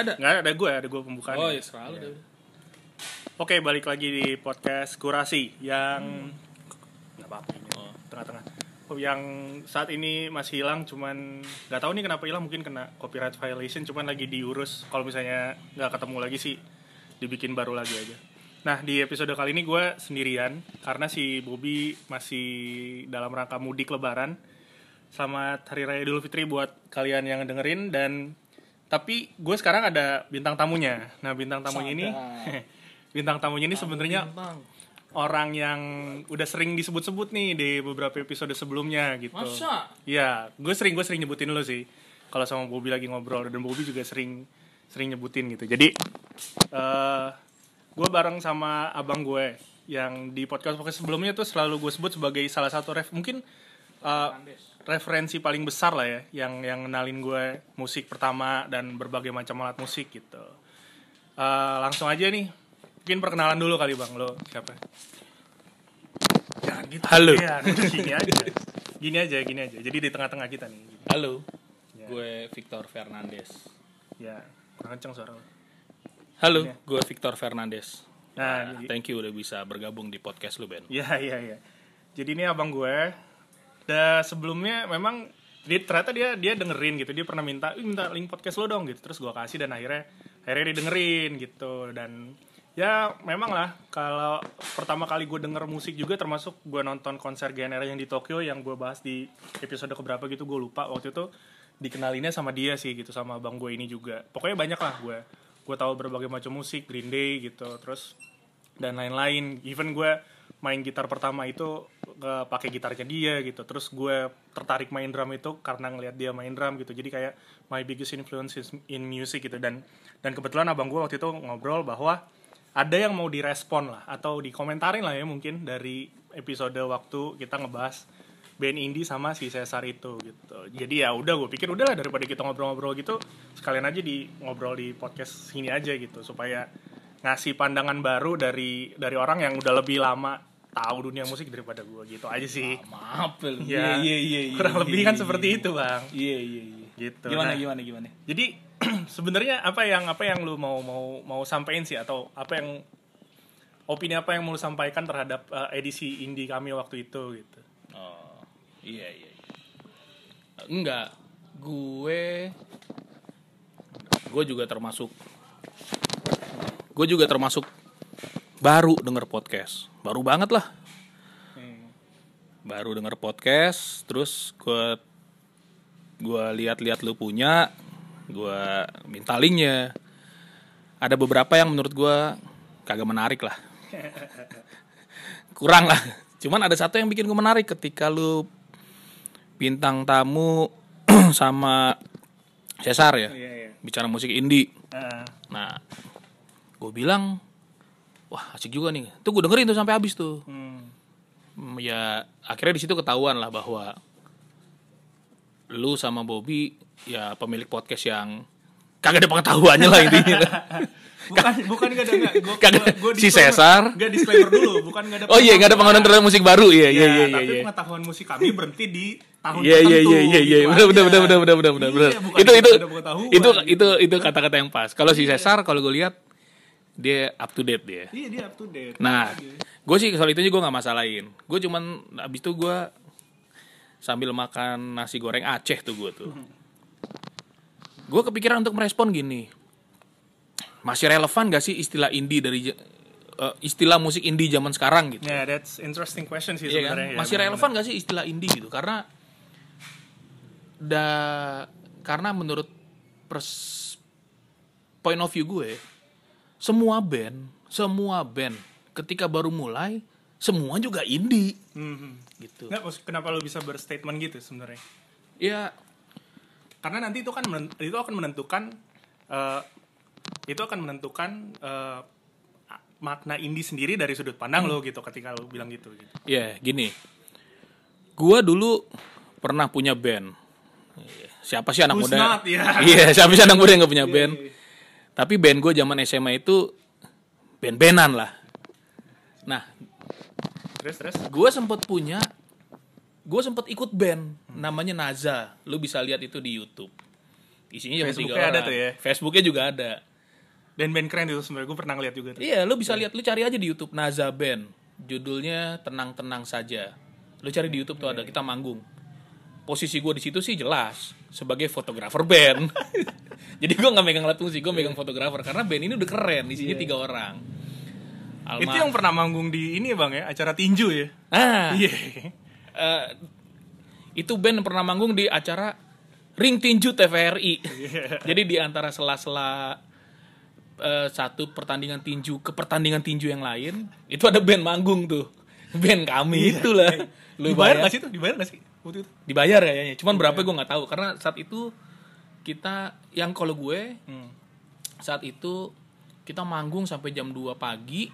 Enggak ada. Nggak ada gue, ada gue pembukaan. Oh, ya serah lu deh. Oke, balik lagi di podcast Kurasi yang nggak apa-apa ini Oh. tengah-tengah. Oh, Yang saat ini masih hilang, cuman nggak tahu nih kenapa hilang. Mungkin kena copyright violation, cuman lagi diurus. Kalau misalnya nggak ketemu lagi sih, dibikin baru lagi aja. Nah, di episode kali ini gue sendirian karena si Bobby masih dalam rangka mudik Lebaran. Selamat Hari Raya Idul Fitri buat kalian yang dengerin dan tapi gue sekarang ada bintang tamunya. Nah, bintang tamunya ini bintang tamunya ini sebenarnya orang yang udah sering disebut-sebut nih di beberapa episode sebelumnya gitu. Masa? Iya, gue sering gue sering nyebutin lo sih. Kalau sama Bobby lagi ngobrol dan Bobby juga sering sering nyebutin gitu. Jadi eh gue bareng sama abang gue yang di podcast podcast sebelumnya tuh selalu gue sebut sebagai salah satu ref mungkin eh, referensi paling besar lah ya yang yang kenalin gue musik pertama dan berbagai macam alat musik gitu. Eh, langsung aja nih mungkin perkenalan dulu kali bang lo siapa? Jangan gitu. Halo. Ya, gini aja. Gini aja, gini aja. Jadi di tengah-tengah kita nih. Halo. Ya. Gue Victor Fernandes. Ya, kurang kenceng suara lo. Halo, Iya. gue Victor Fernandes. Nah, Nah, jadi- thank you udah bisa bergabung di podcast lu, Ben. Iya, iya, iya. Jadi ini abang gue. Sebelumnya memang dia ternyata dia dia dengerin gitu. Dia pernah minta, "Ih, minta link podcast lo dong gitu. Terus gue kasih dan akhirnya akhirnya dia dengerin gitu dan ya memang lah kalau pertama kali gue denger musik juga termasuk gue nonton konser GNR yang di Tokyo yang gue bahas di episode keberapa gitu gue lupa waktu itu dikenalinnya sama dia sih gitu sama abang gue ini juga pokoknya banyak lah gue gue tahu berbagai macam musik Green Day gitu terus dan lain-lain. Even gue main gitar pertama itu eh, pakai gitarnya dia gitu. Terus gue tertarik main drum itu karena ngelihat dia main drum gitu. Jadi kayak my biggest influence in music gitu dan dan kebetulan abang gue waktu itu ngobrol bahwa ada yang mau direspon lah atau dikomentarin lah ya mungkin dari episode waktu kita ngebahas band indie sama si Cesar itu gitu. Jadi ya udah gue pikir udahlah daripada kita ngobrol-ngobrol gitu sekalian aja di ngobrol di podcast sini aja gitu supaya ngasih pandangan baru dari dari orang yang udah lebih lama tahu dunia musik daripada gue gitu aja sih. Maaf, lu. Ya, Iya, iya, iya, iya. kurang iya, lebih kan iya, seperti itu bang. Iya, iya, iya. Gitu. Gimana, Nah, gimana, gimana? Jadi sebenarnya apa yang apa yang lu mau mau mau sampaikan sih atau apa yang opini apa yang mau lu sampaikan terhadap eh, edisi indie kami waktu itu gitu. Oh, iya, iya. iya. Enggak, gue gue juga termasuk gue juga termasuk baru denger podcast baru banget lah. Baru denger podcast terus gue gue lihat-lihat lu punya gue minta linknya. Ada beberapa yang menurut gue kagak menarik lah. Kurang lah. Cuman ada satu yang bikin gue menarik ketika lu bintang tamu sama Cesar ya Iya iya. bicara musik indie. Nah, nah gue bilang wah asik juga nih. Tuh gue dengerin tuh sampai habis tuh. Hmm. Hmm, ya akhirnya di situ ketahuan lah bahwa lu sama Bobby ya pemilik podcast yang kagak ada pengetahuannya lah intinya. Bukan bukan gak ada gua, gua, gua si Cesar. nggak disclaimer dulu bukan nggak ada oh iya nggak ada pengetahuan terhadap musik baru. Iya iya Ya, iya iya tapi iya pengetahuan musik kami berhenti di tahun Iya iya tertentu, iya iya iya. gitu. Benar benar benar benar benar benar Iya, Itu itu itu itu itu kata-kata yang pas. Kalau si Cesar kalau gue lihat dia up to date dia. iya dia up to date Nah, gue sih soal itu gue nggak masalahin. Gue cuman abis itu gue sambil makan nasi goreng Aceh tuh gue tuh. Gue kepikiran untuk merespon gini. Masih relevan gak sih istilah indie dari eh, istilah musik indie zaman sekarang gitu? yeah that's interesting question sih Iya kan? sebenarnya ya, Masih benar-benar. relevan gak sih istilah indie gitu? Karena da karena menurut pers point of view gue semua band, semua band ketika baru mulai semua juga indie Mhm. gitu. Nggak, kenapa lu bisa berstatement gitu sebenarnya Ya karena nanti itu kan itu akan menentukan eh, itu akan menentukan eh, makna indie sendiri dari sudut pandang lo gitu ketika lo bilang gitu, gitu. ya gini. Gua dulu pernah punya band. Siapa sih anak Who's muda? ya. Iya, siapa sih anak muda yang gak punya Iya, band? Iya. Tapi band gue zaman SMA itu band-bandan lah. Nah, terus terus gue sempet punya, gue sempet ikut band namanya Naza. Lu bisa lihat itu di YouTube. isinya cuma tiga Facebooknya ada orang. tuh ya? Facebooknya juga ada Dan band keren itu sebenarnya gue pernah ngeliat juga tuh. iya lu bisa lihat lu cari aja di YouTube Naza Band judulnya tenang tenang saja lu cari di YouTube tuh ada kita manggung posisi gue di situ sih jelas sebagai fotografer band jadi gue nggak megang alat musik gue megang fotografer karena band ini udah keren isinya tiga orang Alma Itu yang pernah manggung di ini ya bang ya, acara tinju ya. ah Iya. eh, itu band yang pernah manggung di acara Ring Tinju TVRI. Jadi di antara sela-sela eh, satu pertandingan tinju ke pertandingan tinju yang lain, itu ada band manggung tuh. Band kami itulah. Lu dibayar bayar nggak sih tuh? Dibayar nggak sih? Waktu itu. Dibayar kayaknya. Cuman berapa gue nggak tahu. Karena saat itu kita yang kalau gue Hmm. saat itu kita manggung sampai jam 2 pagi.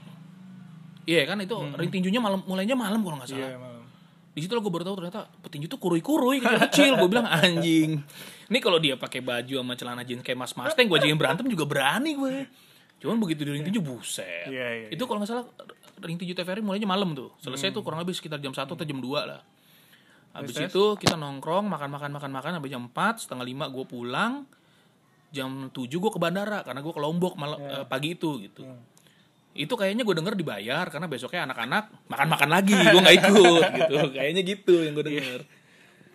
Iya kan? Itu ring tinjunya malam mulainya malam kalau nggak salah. Iya malam. di situ gue baru tahu ternyata petinju tuh kurui-kurui kecil-kecil gue bilang anjing. Ini kalau dia pakai baju sama celana jeans kayak mas Mustang gue ajakin berantem juga berani gue cuman begitu di ring tinju buset. Iya, iya, itu kalau nggak salah ring tinju TVRI mulainya malam tuh. Selesai tuh kurang lebih sekitar jam 1 atau jam 2 lah habis itu kita nongkrong makan makan makan makan. Sampai jam 4 setengah lima gue pulang. Jam 7 gue ke bandara karena gue ke Lombok malam eh, pagi itu gitu. Itu kayaknya gue denger dibayar karena besoknya anak-anak makan-makan lagi gue nggak ikut gitu. Kayaknya gitu yang gue denger.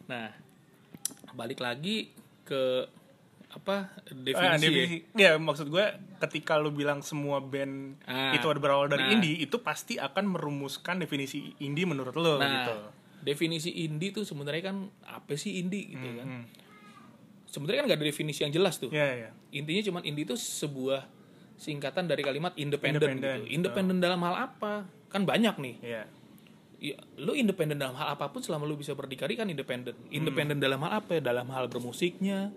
Nah balik lagi ke apa Ah, definisi, ya? definisi. Ya, maksud gue ketika lu bilang semua band Ah, itu ada berawal dari nah. indie, itu pasti akan merumuskan definisi indie menurut lo nah gitu. Definisi indie tuh sebenarnya kan apa sih indie gitu kan Hmm. sebenarnya kan gak ada definisi yang jelas tuh Ya, ya. intinya cuman indie itu sebuah singkatan dari kalimat independen gitu. independen dalam hal apa kan banyak nih Iya. ya, lu independen dalam hal apa pun selama lu bisa berdikari kan independen. Independen dalam hal apa ya? Dalam hal bermusiknya,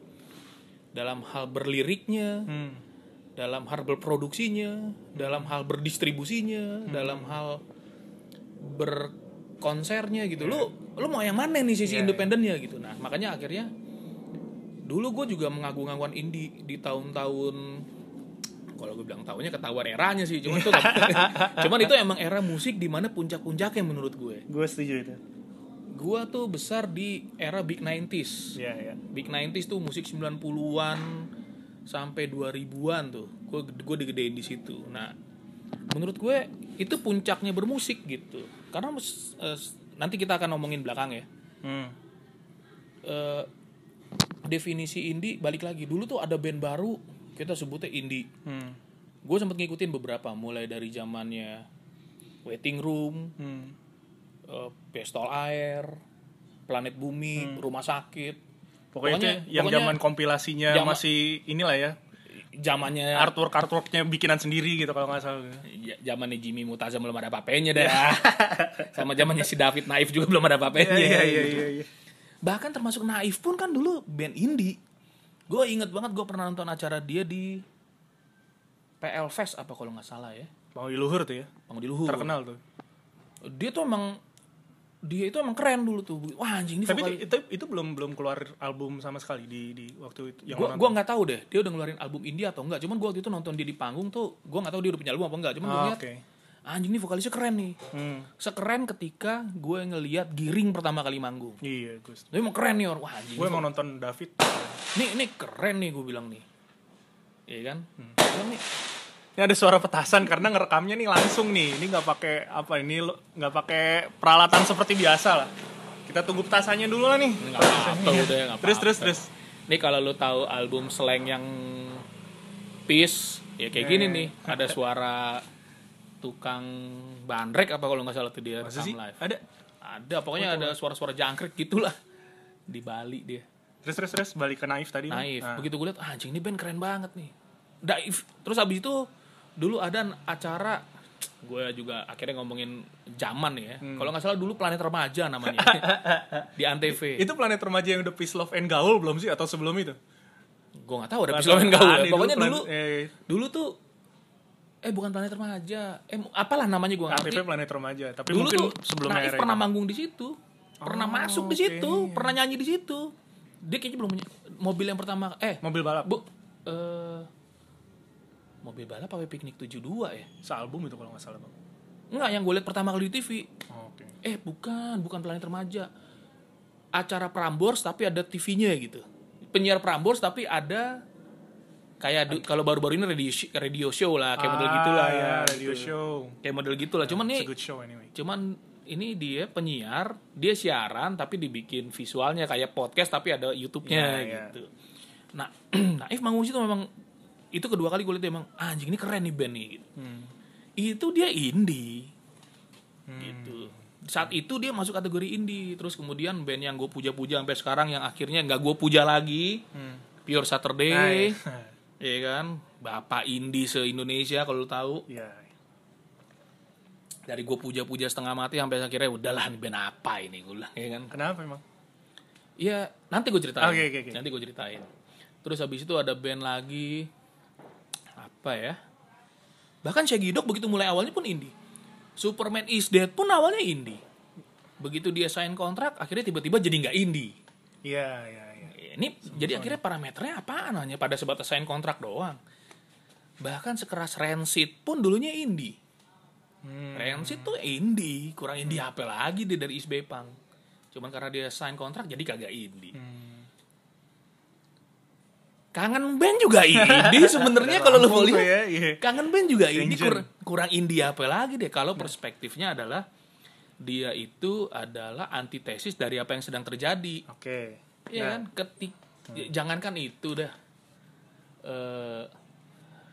dalam hal berliriknya, Hmm. dalam hal berproduksinya, dalam hal berdistribusinya, dalam hal berkonsernya gitu. Lu lu mau yang mana nih sisi Iya, independennya gitu. Nah, makanya akhirnya dulu gue juga mengagung-agungkan indie di tahun-tahun kalau gue bilang tahunnya ketahuan eranya sih cuman itu cuman itu emang era musik di mana puncak-puncaknya menurut gue Gue setuju itu. gua tuh besar di era big 90s Iya, iya. big 90s tuh musik 90-an sampai 2000-an tuh gue gue digedein di situ nah menurut gue itu puncaknya bermusik gitu karena eh, nanti kita akan ngomongin belakang ya Hmm. Eh, definisi indie balik lagi dulu tuh ada band baru kita sebutnya indie Hmm. gue sempet ngikutin beberapa mulai dari zamannya waiting room Hmm. eh, pistol air planet bumi rumah sakit Pokoknya, Pokoknya- itu yang zaman kompilasinya zaman- masih inilah ya zamannya artwork artworknya bikinan sendiri gitu kalau nggak salah. Ya, zamannya Jimmy Mutazam belum ada apa-apanya dah. Sama zamannya si David Naif juga belum ada apa-apanya. Iya iya iya iya. Bahkan termasuk Naif pun kan dulu band indie. Gue inget banget gue pernah nonton acara dia di PL Fest apa kalau nggak salah ya. Di luhur tuh ya. Bang Luhur. Terkenal tuh. Dia tuh emang dia itu emang keren dulu tuh. Wah anjing ini Tapi vokal. itu, itu itu belum belum keluar album sama sekali di di waktu itu yang Gua lo gua nonton. nggak tahu deh dia udah ngeluarin album indie atau enggak. Cuman gua waktu itu nonton dia di panggung tuh gua nggak tahu dia udah punya album apa enggak. Cuman gua Ah, lihat Oke. anjing ini vokalisnya keren nih. Hmm. Sekeren ketika gue ngeliat Giring pertama kali manggung. Iya, Gus. Tapi emang keren nih orang. Wah anjing. Gue emang nonton David. Nih, ini keren nih gue bilang nih. Iya kan? Hmm. Bilang nih, Ini ada suara petasan karena ngerekamnya nih langsung nih. Ini nggak pakai apa ini nggak pakai peralatan seperti biasa lah. Kita tunggu petasannya dulu lah nih. ini nggak apa-apa udah nggak Terus terus terus. Nih kalau lu tahu album slang yang Peace, ya kayak gini Eh. nih. Ada suara tukang bandrek apa kalau nggak salah tuh dia rekam live. Ada. Ada, pokoknya ada suara-suara jangkrik gitulah di Bali dia. Terus terus terus balik ke naif tadi. Naif. Nah. Begitu gue lihat, ah, anjing ini band keren banget nih. Daif. Terus habis itu dulu ada acara gue juga akhirnya ngomongin zaman ya. Hmm. Kalau nggak salah dulu Planet Remaja namanya di Antv. Itu planet remaja yang udah peace love and gaul belum sih atau sebelum itu? Gue nggak tahu ada episode gaul ya. Pokoknya dulu eh, dulu tuh eh bukan Planet Remaja. Eh apalah namanya gue ngerti. ATV planet remaja. Tapi Dulu mungkin tuh sebelumnya Naif era pernah manggung di situ. Pernah Oh, masuk di situ, pernah nyanyi di situ. Dia kayaknya belum punya mobil yang pertama eh mobil balap. Bu, eh mobil balap apa piknik 72 ya? Sealbum itu kalau nggak salah bang. Enggak, yang gue lihat pertama kali di TV. Oh, Oke. Eh, bukan, bukan Planet Remaja. Acara Prambors tapi ada TV-nya gitu. penyiar Prambors tapi ada kayak kalau baru-baru ini radio radio show lah kayak model Ah, gitulah ya, gitu. radio show. kayak model gitulah cuman nih a good show anyway. cuman ini dia penyiar dia siaran tapi dibikin visualnya kayak podcast tapi ada YouTube-nya Iya, iya. gitu nah Naif Mangun itu memang itu kedua kali gue lihat emang anjing ini keren nih band nih gitu. Hmm. itu dia indie gitu saat itu dia masuk kategori indie terus kemudian band yang gue puja-puja sampai sekarang yang akhirnya nggak gue puja lagi Hmm. Pure Saturday iya. ya kan bapak indie se Indonesia kalau lu tahu Iya. dari gue puja-puja setengah mati sampai akhirnya udahlah ini band apa ini gue bilang ya kan Kenapa emang? Iya, nanti gue ceritain. Oke, oke, oke. Nanti gue ceritain. Terus habis itu ada band lagi apa ya? Bahkan Shaggy Dog begitu mulai awalnya pun indie. Superman is Dead pun awalnya indie. Begitu dia sign kontrak, akhirnya tiba-tiba jadi nggak indie. Iya, iya, iya. Ini jadi akhirnya parameternya apaan hanya pada sebatas sign kontrak doang. Bahkan sekeras Rancid pun dulunya indie. Hmm. Rancid tuh indie, kurang indie apa lagi dia dari East Bay Punk. Cuman karena dia sign kontrak jadi kagak indie. Hmm. Kangen band juga indie sebenarnya kalau lu mau lihat. ya, iya. Kangen band juga indie Shenzhen. kurang, indie apa lagi deh kalau perspektifnya adalah dia itu adalah antitesis dari apa yang sedang terjadi. Oke. Iya Nah, kan? Ketik jangankan itu dah. Eh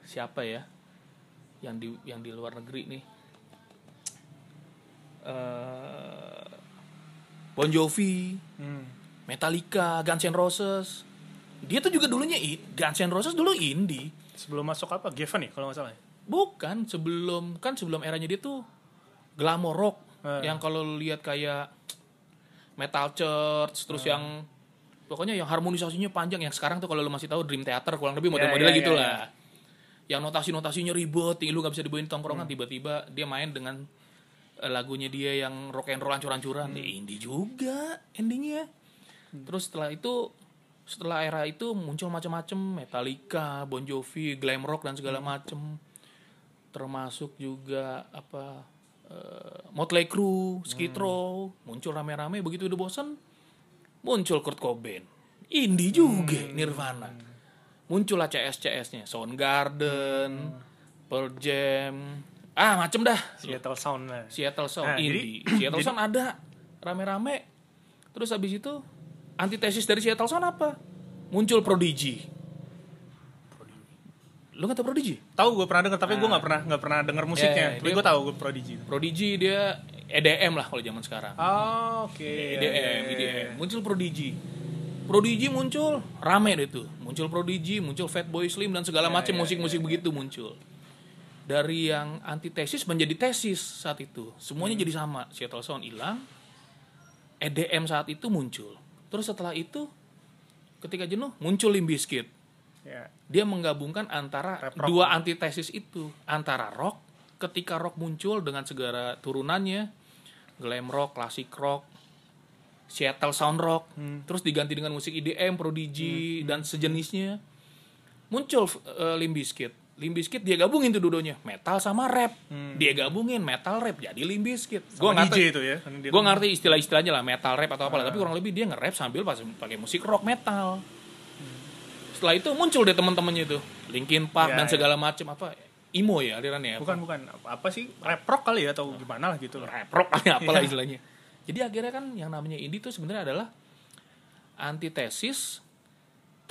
siapa ya? Yang di yang di luar negeri nih. Eh Bon Jovi, hmm. Metallica, Guns N' Roses. Dia tuh juga dulunya Guns N' Roses dulu indie. Sebelum masuk apa? Geffen ya kalau nggak salah. ya? Bukan sebelum kan sebelum eranya dia tuh glamour rock Eh. yang kalau lihat kayak Metal Church terus Eh. yang pokoknya yang harmonisasinya panjang yang sekarang tuh kalau lu masih tahu Dream Theater kurang lebih Ya, model-modelnya ya, gitu ya, lah. Yang notasi-notasinya ribet, lu gak bisa dibawain tongkrongan Hmm. tiba-tiba dia main dengan eh, lagunya dia yang rock and roll ancur-ancuran. Hmm. Ya, indie juga endingnya. Terus setelah itu setelah era itu muncul macam-macam Metallica, Bon Jovi, glam rock dan segala macem termasuk juga apa eh, Motley Crue, Skid Row muncul rame-rame. Begitu udah bosan muncul Kurt Cobain. Indie juga Nirvana. Muncul lah CS-CS-nya Soundgarden, Pearl Jam. Ah macem dah. Seattle Sound lah. Seattle Sound Nah, indie. Jadi- Seattle Sound ada rame-rame. Terus habis itu antitesis dari Seattle Sound apa? Muncul Prodigy. Lu nggak tau Prodigy? Tahu gue pernah denger tapi gue nggak pernah nggak pernah denger musiknya. Ya, tapi gue tahu gue Prodigy. Prodigy dia EDM lah kalau zaman sekarang. Oh, oke. EDM EDM muncul Prodigy. Prodigy muncul rame deh tuh. Muncul Prodigy muncul Fatboy Slim dan segala macam musik-musik begitu muncul. Dari yang antitesis menjadi tesis saat itu. Semuanya jadi sama. Seattle Sound hilang. EDM saat itu muncul terus setelah itu ketika jenuh muncul Limp Bizkit. Ya. dia menggabungkan antara Rap rock. dua antitesis itu. Antara rock ketika rock muncul dengan segala turunannya glam rock, classic rock, Seattle sound rock, terus diganti dengan musik EDM, Prodigy dan sejenisnya muncul uh, Limp Bizkit dia gabungin tuh dudonya metal sama rap. Dia gabungin metal rap jadi Gua DJ ngerti itu ya. kan gue ngerti istilah-istilahnya lah metal rap atau apa lah tapi kurang lebih dia nge-rap sambil pas pakai musik rock metal. Setelah itu muncul deh teman-temannya itu. Linkin Park Ya, dan ya. segala macam apa emo ya alirannya apa? Bukan bukan. Apa sih? Rap rock kali ya atau gimana lah gitu lah. rap rock kali apalah Iya. istilahnya. Jadi akhirnya kan yang namanya indie itu sebenarnya adalah antitesis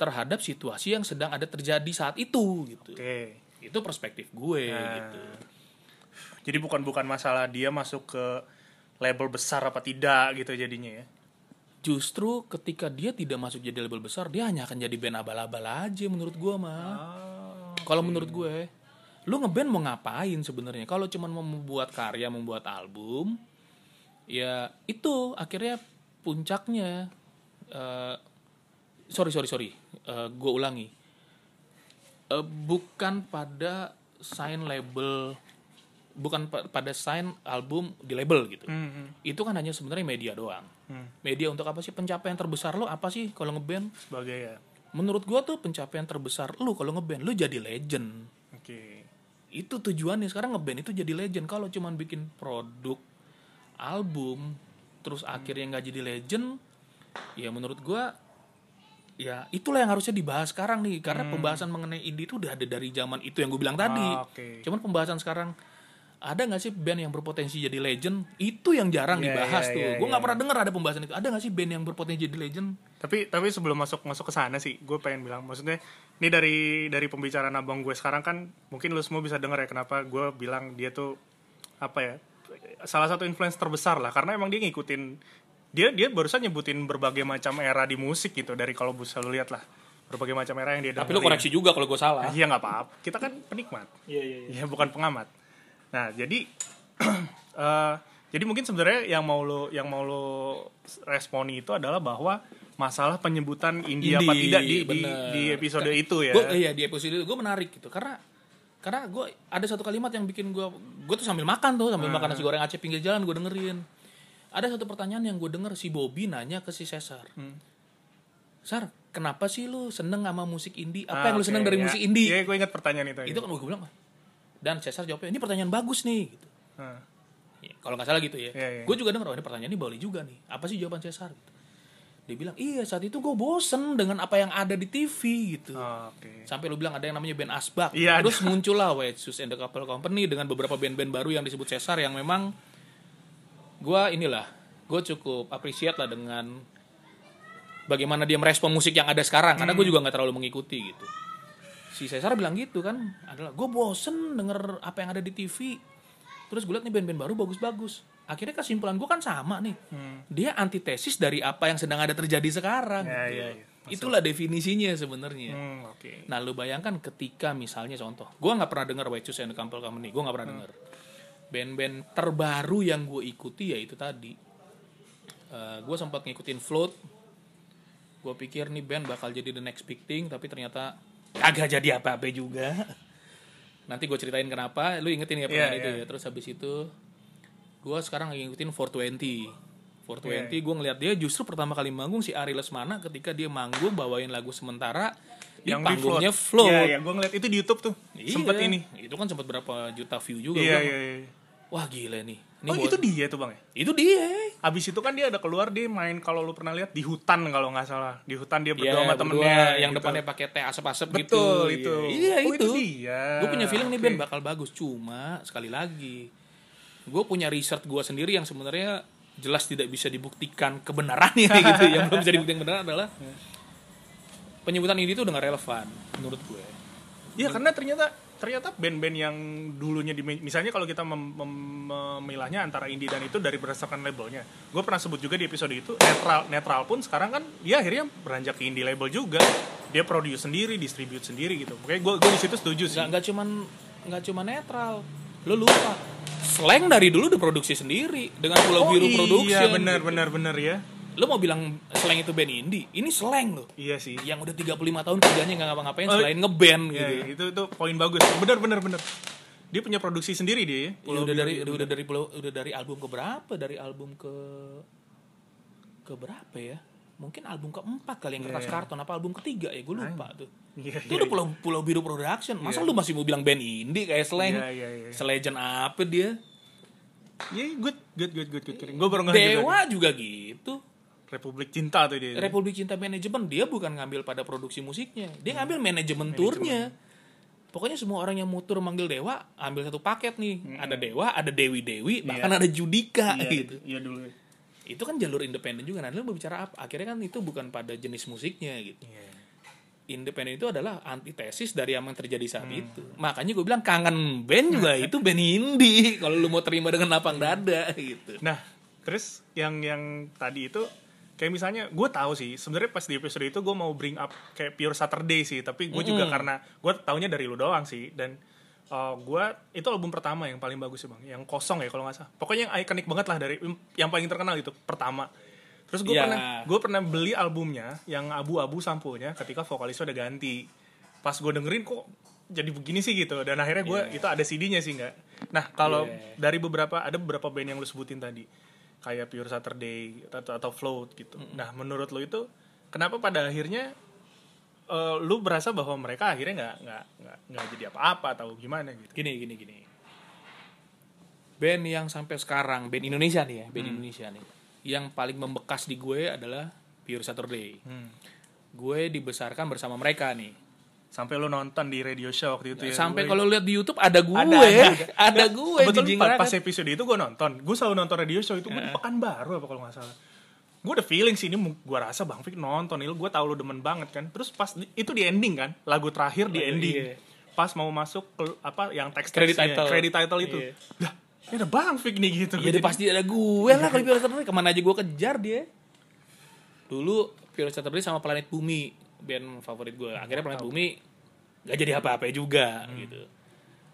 terhadap situasi yang sedang ada terjadi saat itu gitu Oke. itu perspektif gue Nah. gitu Jadi bukan bukan masalah dia masuk ke label besar apa tidak gitu jadinya ya. justru ketika dia tidak masuk jadi label besar dia hanya akan jadi band abal-abal aja menurut gue mah Oh. Kalau menurut gue, lu ngeband mau ngapain sebenarnya? Kalau cuma mau membuat karya, membuat album, ya itu akhirnya puncaknya. eh, sorry sorry sorry, gue ulangi. Eh, bukan pada sign label, bukan pa- pada sign album di label gitu. Hmm, hmm. Itu kan hanya sebenarnya media doang. Hmm. Media untuk apa sih? Pencapaian terbesar lo apa sih kalau ngeband? Sebagai ya. Menurut gua tuh pencapaian terbesar lu kalau ngeband lu jadi legend. Oke. Itu tujuannya sekarang ngeband itu jadi legend. Kalau cuman bikin produk album terus akhirnya nggak jadi legend, ya menurut gua ya itulah yang harusnya dibahas sekarang nih karena pembahasan mengenai indie itu udah ada dari zaman itu yang gue bilang tadi. Ah, oke. cuman pembahasan sekarang ada nggak sih band yang berpotensi jadi legend? Itu yang jarang Iya, dibahas iya, tuh. iya, gue nggak iya. pernah dengar ada pembahasan itu. Ada nggak sih band yang berpotensi jadi legend? Tapi tapi sebelum masuk masuk ke sana sih gue pengen bilang maksudnya ini dari dari pembicaraan abang gue sekarang kan mungkin lu semua bisa dengar ya kenapa gue bilang dia tuh apa ya salah satu influence terbesar lah. Karena emang dia ngikutin dia dia barusan nyebutin berbagai macam era di musik gitu dari kalau bisa lu lihat lah. Berbagai macam era yang dia tapi lu koreksi juga kalau gue salah. Iya nggak apa-apa. Kita kan penikmat. Iya iya ya bukan pengamat. Nah jadi eh, jadi mungkin sebenarnya yang mau lo yang mau lo responi itu adalah bahwa masalah penyebutan indie, apa tidak di, di bener. di episode itu ya. Gua, iya di episode itu gue menarik gitu. Karena karena gue ada satu kalimat yang bikin gue gue tuh sambil makan tuh sambil makan nasi goreng Aceh pinggir jalan gue dengerin ada satu pertanyaan yang gue denger si Bobby nanya ke si Cesar Sar kenapa sih lu seneng sama musik indie apa Ah, yang lu seneng dari ya. musik indie Iya, gue ingat pertanyaan itu. itu kan gue bilang dan Cesar jawabnya ini pertanyaan bagus nih gitu Hah. Ya, kalau nggak salah gitu ya Iya, iya. gue juga denger oh ini pertanyaan ini boleh juga nih apa sih jawaban Cesar gitu. dia bilang iya saat itu gue bosen dengan apa yang ada di TV gitu Oh, Oke. sampai lu bilang ada yang namanya band Asbak Iya, terus muncullah Wetsus and the Couple Company dengan beberapa band-band baru yang disebut Cesar yang memang gua inilah gue cukup appreciate lah dengan bagaimana dia merespon musik yang ada sekarang karena gue juga nggak terlalu mengikuti gitu si Cesar bilang gitu kan adalah gue bosen denger apa yang ada di TV terus gue liat nih band-band baru bagus-bagus akhirnya kesimpulan gue kan sama nih dia antitesis dari apa yang sedang ada terjadi sekarang Ya, gitu. ya, ya. itulah definisinya sebenarnya Hmm, oke. Nah, lu bayangkan ketika misalnya contoh, gue nggak pernah denger White Shoes and the Company, gue nggak pernah denger. Band-band terbaru yang gue ikuti ya itu tadi. gue sempat ngikutin Float. Gue pikir nih band bakal jadi the next big thing, tapi ternyata agak jadi apa-apa juga. Nanti gue ceritain kenapa. Lu ingetin ya pertanyaan Iya, itu iya. ya. Terus habis itu, gue sekarang lagi ngikutin 420. 420 Iya. gue ngeliat dia justru pertama kali manggung si Ari Lesmana ketika dia manggung bawain lagu sementara di Yang di panggungnya float. Iya, iya, gue ngeliat itu di YouTube tuh. Iya, Sempet ini. Itu kan sempat berapa juta view juga. Iya, gua, iya, iya. Wah gila nih. Ini Oh, buat- itu dia tuh, Bang ya? itu dia. Abis itu kan dia ada keluar dia main kalau lu pernah lihat di hutan kalau nggak salah. Di hutan dia Iya, berdua sama berdua, temennya. yang gitu. depannya pakai teh asap-asap gitu. Betul, itu. Iya, Oh, itu. itu dia. Gue punya feeling nih Oke. band bakal bagus. Cuma sekali lagi, gue punya research gue sendiri yang sebenarnya jelas tidak bisa dibuktikan kebenarannya gitu. Yang belum bisa dibuktikan kebenaran adalah penyebutan ini tuh udah gak relevan menurut gue. Iya karena ternyata ternyata band-band yang dulunya di misalnya kalau kita mem- mem- memilahnya antara indie dan itu dari berdasarkan labelnya. Gue pernah sebut juga di episode itu netral netral pun sekarang kan dia akhirnya beranjak ke indie label juga. Dia produce sendiri, distribute sendiri gitu. Makanya gue gue di situ setuju sih. Nggak nggak cuman nggak cuman netral. Lo lupa. Slang dari dulu udah produksi sendiri dengan Pulau Biru iya Production. benar gitu. benar benar ya. Lo mau bilang slang itu band indie? Ini slang loh. Iya sih. Yang udah 35 tahun kerjanya nggak ngapa-ngapain Oh, selain ngeband Iya, gitu. iya, itu itu poin bagus. Benar benar benar. Dia punya produksi sendiri dia. ya. Ya, udah dari udah, dari pulau udah dari album ke berapa? Dari album ke ke berapa ya? Mungkin album keempat kali yang kertas Iya. karton apa album ketiga ya gue lupa tuh. Iya, Itu udah pulau pulau biru production. Masa lu masih mau bilang band indie kayak slang? Iya, iya, iya. Selegend apa dia? Iya, good good good good good. Gue baru. Dewa juga gitu. Republik Cinta tuh dia. Republik Cinta Manajemen dia bukan ngambil pada produksi musiknya, dia ngambil manajemen turnya. Pokoknya semua orang yang mutur manggil Dewa ambil satu paket nih. Ada Dewa, ada Dewi Dewi, bahkan ada Judika Iya, gitu. Iya dulu. Itu kan jalur independen juga. Nah, lu berbicara apa? Akhirnya kan itu bukan pada jenis musiknya gitu. Iya. Independen itu adalah antitesis dari yang terjadi saat itu. Makanya gue bilang kangen band juga itu band indie. Kalau lu mau terima dengan lapang dada gitu. Nah, terus yang yang tadi itu kayak misalnya gue tahu sih sebenarnya pas di episode itu gue mau bring up kayak Pure Saturday sih tapi gue juga karena gue taunya dari lu doang sih dan uh, gue itu album pertama yang paling bagus sih bang. Yang kosong ya kalau nggak salah. Pokoknya yang ikonik banget lah dari yang paling terkenal itu pertama. Terus gue Ya. pernah gue pernah beli albumnya yang abu-abu sampulnya ketika vokalisnya udah ganti. Pas gue dengerin kok jadi begini sih gitu dan akhirnya gue itu ada CD-nya sih nggak? Nah kalau Yeah. dari beberapa ada beberapa band yang lu sebutin tadi kayak Pure Saturday atau atau Float gitu. Nah, menurut lu itu kenapa pada akhirnya eh, lu berasa bahwa mereka akhirnya nggak nggak nggak nggak jadi apa-apa atau gimana gitu? Gini, gini, gini. Band yang sampai sekarang, band Indonesia nih ya, band Indonesia nih. Yang paling membekas di gue adalah Pure Saturday. Hmm. gue dibesarkan bersama mereka nih Sampai lu nonton di radio show waktu itu ya. sampai Gue- kalau lihat di YouTube ada gue. Ada ada, ada, gue kebetulan pas, episode itu gue nonton. Gue selalu nonton radio show itu gue di Pekanbaru apa kalau nggak salah. Gue udah feeling sih ini gue rasa bang Fik nonton. Ini gue tahu lu demen banget kan. Terus pas itu di ending kan lagu terakhir di ending. iya. pas mau masuk ke apa yang teks Credit title. credit title itu. Iya. lah ini ada bang Fik nih gitu. Ya udah pasti ada gue lah kalau Pure Saturday ke mana aja gue kejar dia. Dulu Pure Saturday sama Planet Bumi band favorit gue. Akhirnya Planet Bumi gak jadi apa-apa juga gitu.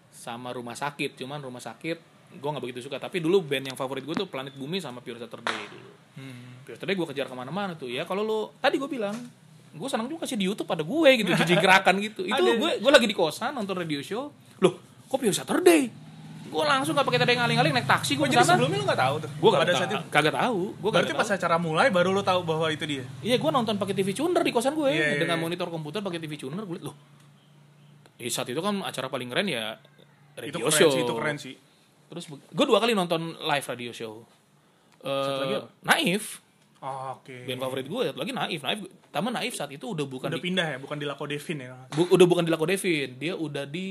Sama Rumah Sakit, cuman Rumah Sakit gue nggak begitu suka. Tapi dulu band yang favorit gue tuh Planet Bumi sama Pure Saturday dulu. Pure Saturday gue kejar ke mana-mana tuh ya. Kalau lo tadi gue bilang gue senang juga sih di YouTube ada gue gitu jadi gerakan gitu itu gue gue lagi di kosan nonton radio show loh kok Pure Saturday gue langsung gak pakai tadi ngaling-ngaling naik taksi gue Oh, jadi sebelumnya lu nggak tahu tuh? Gue kagak saat itu? tahu kagak tahu gue berarti pas acara mulai baru lu tahu bahwa itu dia? Iya gue nonton pakai TV tuner di kosan gue Iya, iya, dengan iya. monitor komputer pakai TV tuner gue loh eh, saat itu kan acara paling keren ya itu radio keren show. sih itu keren sih. Terus gue dua kali nonton live radio show. Satu lagi Eh, apa? Naif Oh, oke band favorit gue satu lagi Naif Naif taman Naif saat itu udah bukan udah di, pindah ya bukan di Lako Devin ya bu- udah bukan di Lako Devin dia udah di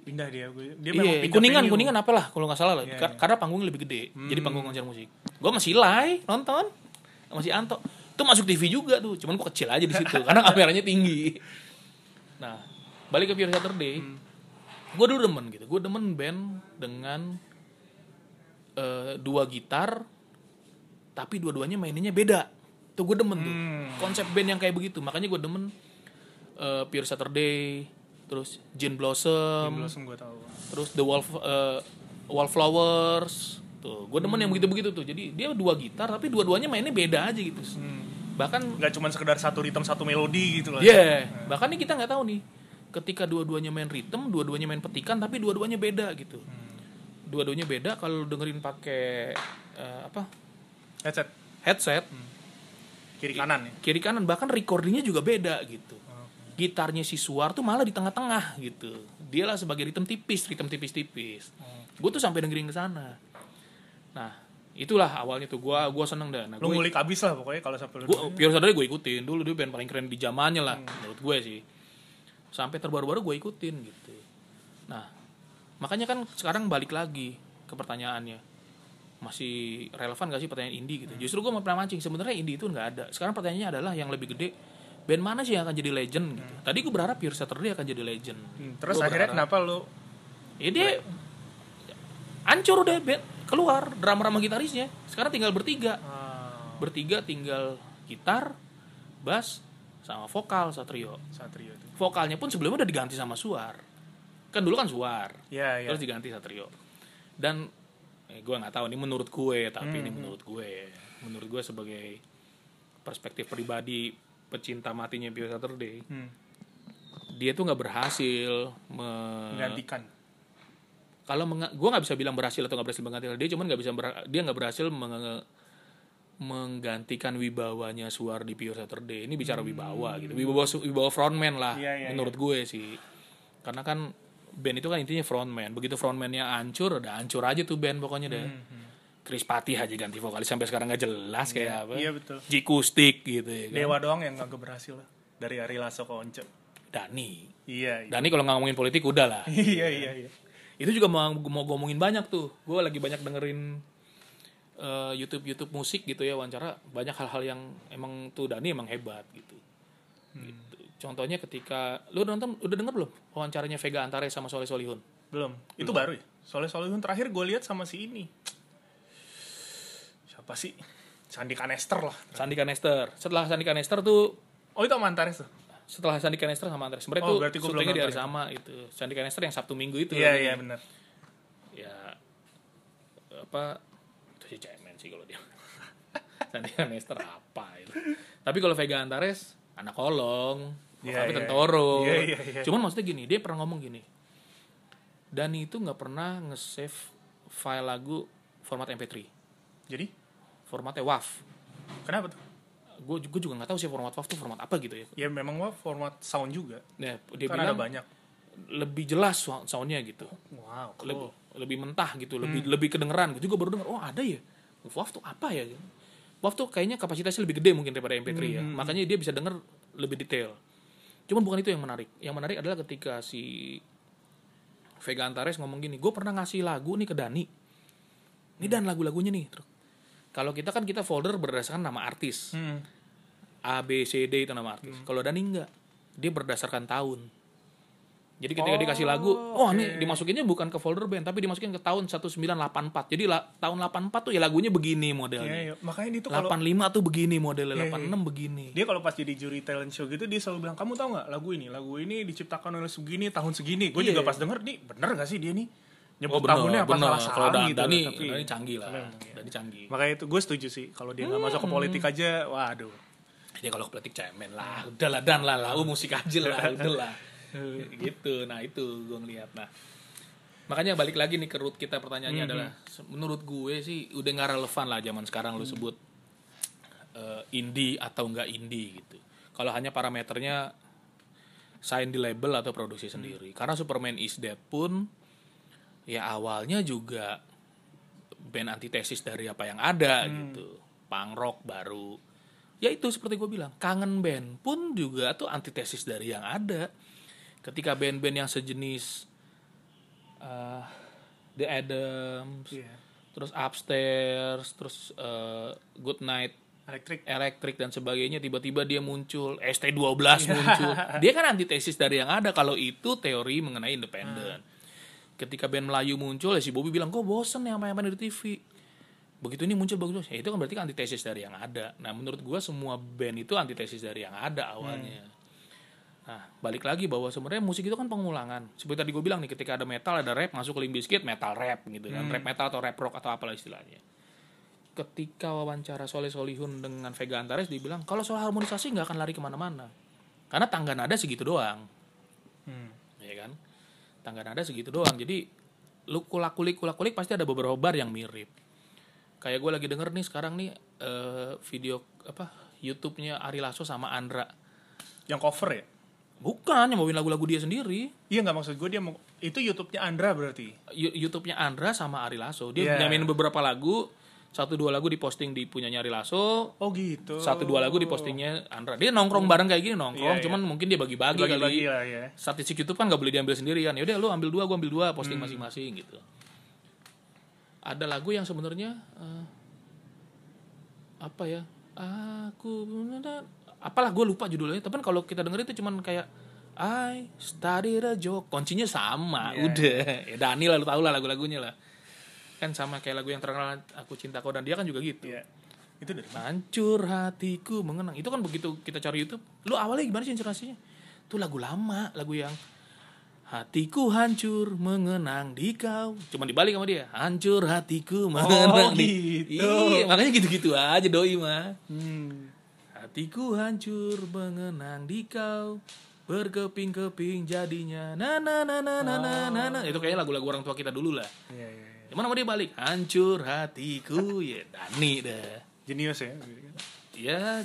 pindah dia dia memang Iya, pindah kuningan, venue. kuningan apalah kalau nggak salah lah. Iya, Kar- iya. Karena panggungnya lebih gede, jadi panggung konser musik. Gue masih live nonton, masih Anto. Itu masuk TV juga tuh, cuman gue kecil aja di situ karena kameranya tinggi. Nah, balik ke Pure Saturday, gue dulu demen gitu. Gue demen band dengan eh, dua gitar, tapi dua-duanya maininnya beda. Tuh gue demen tuh. Hmm. Konsep band yang kayak begitu, makanya gue demen eh, Pure Saturday, terus Gin Blossom, Blossom gue tahu. terus the wall uh, wallflowers. Tuh gue demen yang begitu begitu tuh. Jadi dia dua gitar tapi dua-duanya mainnya beda aja gitu. Bahkan nggak cuma sekedar satu ritme satu melodi gitu loh. Ya bahkan nih kita nggak tahu nih ketika dua-duanya main rhythm dua-duanya main petikan tapi dua-duanya beda gitu. Dua-duanya beda kalau dengerin pakai eh, apa headset. Headset. Kiri kanan ya? Kiri kanan bahkan recordingnya juga beda gitu. Gitarnya si Suar tuh malah di tengah-tengah gitu. Dia lah sebagai ritme tipis ritme tipis-tipis. Gue tuh sampai dengerin ke sana. Nah itulah awalnya tuh. Gue gua seneng dah. Nah, lu gua- ngulik abis lah pokoknya kalau sampai lu gue Pure Saturday gue ikutin. Dulu dia band paling keren di zamannya lah menurut gue sih. Sampai terbaru-baru gue ikutin gitu. Nah makanya kan sekarang balik lagi ke pertanyaannya masih relevan gak sih pertanyaan indie gitu? Justru gue mau pernah mancing sebenarnya indie itu nggak ada. Sekarang pertanyaannya adalah yang lebih gede band mana sih yang akan jadi legend gitu? Tadi gue berharap Pure Saturday akan jadi legend. Hmm, terus Gua akhirnya berharap- kenapa lu ya dia hancur udah band keluar drama drama gitarisnya. Sekarang tinggal bertiga. Ah, bertiga tinggal gitar, bass, sama vokal Satrio. Satrio itu. Vokalnya pun sebelumnya udah diganti sama Suar. Kan dulu kan Suar, ya ya terus diganti Satrio. Dan eh, gue nggak tahu ini menurut gue, tapi ini menurut gue, menurut gue sebagai perspektif pribadi pecinta matinya Pure Saturday, Hmm, dia tuh nggak berhasil me- menggantikan. Kalau gue nggak bisa bilang berhasil atau nggak berhasil menggantikan dia cuman nggak bisa ber- dia nggak berhasil menge- menggantikan wibawanya suar di Pure Saturday. Ini bicara wibawa gitu. Wibawa wibawa frontman lah Hmm. Iya, iya, menurut gue sih. Karena kan band itu kan intinya frontman. Begitu frontmannya hancur udah hancur aja tuh band pokoknya deh. Chris Patih aja ganti vokalis sampai sekarang nggak jelas kayak apa. iya betul. Jikustik gitu ya kan. Dewa doang yang nggak berhasil lah. Dari Ari Lasso ke Once. Dani. Iya iya. Dani kalau nggak ngomongin politik udah lah. Iya iya iya. Itu juga mau mau ngomongin banyak tuh. Gue lagi banyak dengerin eh, YouTube YouTube musik gitu ya wawancara. Banyak hal-hal yang emang tuh Dani emang hebat gitu. Gitu contohnya ketika lu udah nonton udah denger belum wawancaranya Vega Antares sama Soleh Solihun? Belum. Itu baru ya? Soleh Solihun terakhir gue lihat sama si ini. Siapa sih? Sandi Kanester lah. Sandi Kanester. Setelah Sandi Kanester tuh oh itu sama Antares tuh? setelah Sandi Kanester sama Antares. Sebenarnya Oh, tuh syutingnya di hari ya. sama itu Sandi Kanester yang Sabtu Minggu itu. Iya iya benar. Ya apa itu si cemen sih kalau dia. Sandi Kanester apa itu? Tapi kalau Vega Antares anak kolong Iya, tapi iya. tentoro. Iya, iya, iya. cuman maksudnya gini dia pernah ngomong gini. Dani itu nggak pernah nge-save file lagu format MP3 jadi? Formatnya WAV kenapa tuh? Gue gue juga nggak tahu sih format WAV tuh format apa gitu ya. Ya memang mah format sound juga. Nah, dia ada bilang banyak. lebih jelas sound- soundnya gitu. Wow lebih cool. lebih mentah gitu Hmm. lebih lebih kedengeran gue juga baru denger oh ada ya? WAV tuh apa ya? WAV tuh kayaknya kapasitasnya lebih gede mungkin daripada MP3 ya. Hmm. makanya dia bisa denger lebih detail cuman bukan itu yang menarik yang menarik adalah ketika si Vega Antares ngomong gini gue pernah ngasih lagu nih ke Dani ini dan lagu-lagunya nih kalau kita kan kita folder berdasarkan nama artis Hmm. A B C D itu nama artis. Kalau Dani enggak, dia berdasarkan tahun. Jadi ketika dikasih lagu, oh ini dimasukinnya bukan ke folder band, tapi dimasukin ke tahun 1984. Jadi la- tahun 84 tuh ya lagunya begini modelnya. Iya, iya. makanya kalau 85 tuh begini modelnya, Iya, iya. 86 begini. dia kalau pas jadi juri talent show gitu dia selalu bilang kamu tahu nggak lagu ini lagu ini diciptakan oleh segini tahun segini gue Iya. juga pas denger nih bener gak sih dia nih nyebut Oh benar, tahunnya apa benar. salah salah Dan- gitu Dani, tapi Dani canggih lah. Iya. Dani canggih. makanya itu gue setuju sih kalau dia nggak masuk ke politik aja waduh Ya kalau ke politik cemen lah, udahlah dan lah, lau musik aja lah, udahlah. gitu. Nah, itu gue ngeliat. Nah, makanya balik lagi nih ke root kita pertanyaannya adalah se- menurut gue sih udah nggak relevan lah zaman sekarang lu sebut eh, indie atau enggak indie gitu. Kalau hanya parameternya sign di label atau produksi sendiri. Karena Superman is Dead pun ya awalnya juga band antitesis dari apa yang ada gitu. Punk rock baru. Ya itu seperti gue bilang, kangen band pun juga tuh antitesis dari yang ada. Ketika band-band yang sejenis eh, The Adams, Iya. terus Upstairs, terus eh, Good Night elektrik elektrik dan sebagainya tiba-tiba dia muncul ST12 muncul. Dia kan antitesis dari yang ada. Kalau itu teori mengenai independen ketika band Melayu muncul ya si Bobby bilang kok bosen ya main-main di TV begitu ini muncul bagus ya itu kan berarti kan antitesis dari yang ada. Nah menurut gua semua band itu antitesis dari yang ada awalnya nah balik lagi bahwa sebenarnya musik itu kan pengulangan. Seperti tadi gue bilang nih ketika ada metal ada rap masuk ke Limp Bizkit metal rap gitu kan. Rap metal atau rap rock atau apalah istilahnya. Ketika wawancara Soleh Solihun dengan Vega Antares dibilang kalau soal harmonisasi nggak akan lari ke mana-mana. Karena tangga nada segitu doang. Hmm. ya kan? Tangga nada segitu doang. Jadi lu kulak kulik kulak kulik pasti ada beberapa bar yang mirip. Kayak gue lagi denger nih sekarang nih eh, video apa YouTube-nya Ari Lasso sama Andra. Yang cover ya bukan yang bawain lagu-lagu dia sendiri. Iya nggak maksud gue dia mau itu YouTube-nya Andra berarti? YouTube-nya Andra sama Ari Lasso. Dia Iya. nyanyiin beberapa lagu. Satu dua lagu diposting di punyanya Ari Lasso. Oh gitu. Satu dua lagu di postingnya Andra. Dia nongkrong bareng kayak gini nongkrong. Iya, iya. cuman mungkin dia bagi-bagi kali. Bagi-bagi lah ya statistik YouTube kan nggak boleh diambil sendirian. Yaudah lu ambil dua gua ambil dua posting Hmm. masing-masing gitu. Ada lagu yang sebenarnya eh, apa ya? Aku apalah gue lupa judulnya tapi kan kalau kita denger itu cuman kayak I studied a joke kuncinya sama Iya. udah ya Dani lah lu tau lah lagu-lagunya lah kan sama kayak lagu yang terkenal aku cinta kau dan dia kan juga gitu Iya. itu dari Hancur hatiku mengenang. Itu kan begitu kita cari YouTube. Lu awalnya gimana sih inspirasinya? Itu lagu lama, lagu yang Hatiku hancur mengenang di kau. Cuma dibalik sama dia. Hancur hatiku mengenang di. gitu. Iya, makanya gitu-gitu aja doi mah. hmm. Hatiku hancur mengenang di kau. Berkeping-keping jadinya. Na na na na na na na. na. Itu kayaknya lagu-lagu orang tua kita dulu lah. Iya, iya, iya. Cuman sama dia balik. Hancur hatiku. Ya Dani dah. jenius ya Ya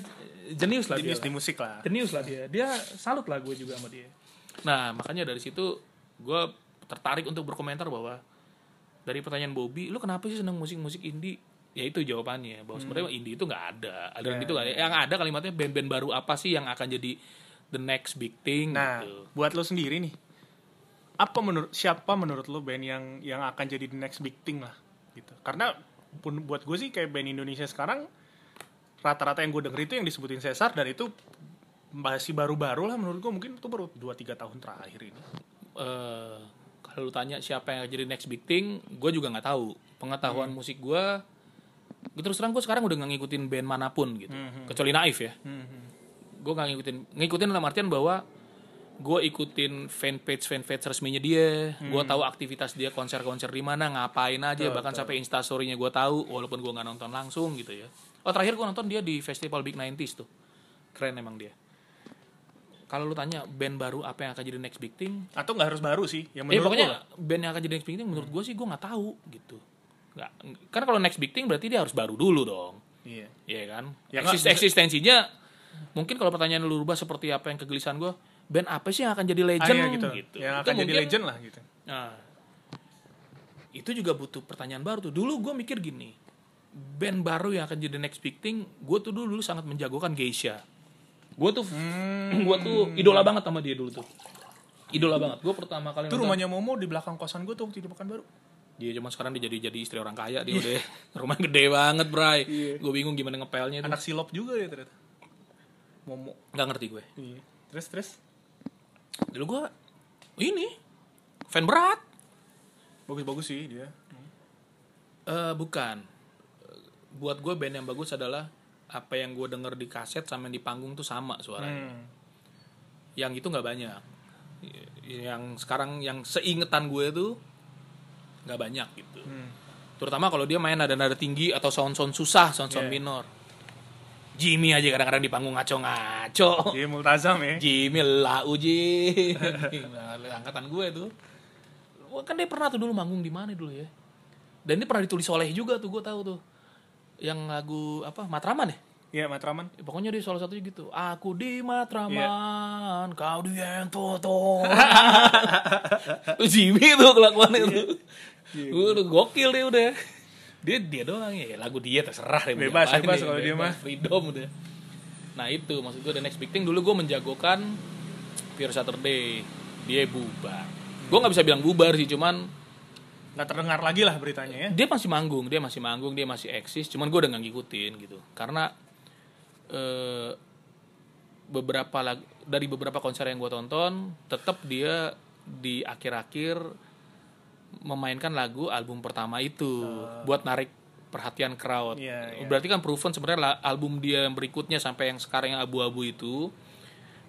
jenius lah jenius di musik lah Jenius lah dia. Dia salut lah gue juga sama dia. Nah makanya dari situ gue tertarik untuk berkomentar bahwa dari pertanyaan Bobby, lu kenapa sih seneng musik-musik indie? Ya itu jawabannya bahwa sebenarnya indie itu nggak ada. Aliran Ya, itu nggak ada. Yang ada kalimatnya band-band baru apa sih yang akan jadi the next big thing Nah, gitu. buat lo sendiri nih, apa menurut siapa menurut lo band yang yang akan jadi the next big thing lah, gitu? Karena pun buat gue sih kayak band Indonesia sekarang rata-rata yang gue denger itu yang disebutin Cesar dan itu masih baru-baru lah menurut gue mungkin itu baru 2-3 tahun terakhir ini. eh kalau lu tanya siapa yang jadi next big thing, gue juga nggak tahu. Pengetahuan musik gue, gue terus terang gue sekarang udah nggak ngikutin band mana pun gitu, kecuali Naif ya. Gue nggak ngikutin, ngikutin dalam artian bahwa gue ikutin fanpage fanpage resminya dia, gue tahu aktivitas dia konser-konser di mana, ngapain aja, bahkan sampai instastorynya gue tahu, walaupun gue nggak nonton langsung gitu ya. Oh terakhir gue nonton dia di festival Big 90s tuh, keren emang dia. Kalau lu tanya band baru apa yang akan jadi next big thing, Atau nggak harus baru sih, yang Eh menurut pokoknya gua. band yang akan jadi next big thing menurut gue sih gue nggak tahu gitu. Nggak, karena kalau next big thing berarti dia harus baru dulu dong, Iya. Iya kan? Ya, Eksis- nggak- eksistensinya mungkin kalau pertanyaan lu rubah seperti apa yang kegelisahan gue, band apa sih yang akan jadi Ah, legend iya, gitu. gitu. Yang Itu akan jadi mungkin- legend lah gitu. Nah, itu juga butuh pertanyaan baru tuh. Dulu gue mikir gini, band baru yang akan jadi next big thing gue tuh dulu, dulu sangat menjagokan Geisha gue tuh Hmm. gue tuh idola banget sama dia dulu tuh idola banget gue pertama kali Itu nonton- rumahnya Momo di belakang kosan gue tuh waktu di Pekanbaru. Dia cuma sekarang dia jadi jadi istri orang kaya dia udah rumah gede banget bray Iya. gue bingung gimana ngepelnya itu Anak silop juga ya ternyata. Momo. nggak ngerti gue Iya. Terus terus dulu gue ini fan berat bagus-bagus sih dia. Eh bukan buat gue band yang bagus adalah apa yang gue denger di kaset sama yang di panggung tuh sama suaranya Hmm. yang itu nggak banyak yang sekarang yang seingetan gue tuh nggak banyak gitu Hmm. terutama kalau dia main nada-nada tinggi atau sound-sound susah sound-sound Iya. minor Jimmy aja kadang-kadang di panggung ngaco-ngaco Dia multazam ya. Jimmy lah uji angkatan gue tuh kan dia pernah tuh dulu manggung di mana dulu ya dan ini pernah ditulis oleh juga tuh gue tahu tuh yang lagu apa Matraman ya Iya, Matraman. Ya, pokoknya dia salah satunya gitu aku di. Matraman kau di Entoto tuh Jimmy tuh kelakuannya tuh Iya. Udah gokil dia udah. Dia dia doang ya. Lagu dia terserah deh Bebas, bebas deh, kalau dia mah. freedom udah. Nah itu maksud gue the next big thing. Dulu gue menjagokan Pure Saturday. Dia bubar. Gue nggak bisa bilang bubar sih cuman Nggak terdengar lagi lah beritanya ya. dia masih manggung dia masih manggung dia masih eksis cuman gue udah nggak ngikutin gitu. Karena eh, beberapa lag- dari beberapa konser yang gue tonton tetap dia di akhir-akhir memainkan lagu album pertama itu buat narik perhatian crowd. Iya, iya. berarti kan proven sebenarnya album dia yang berikutnya sampai yang sekarang yang abu-abu itu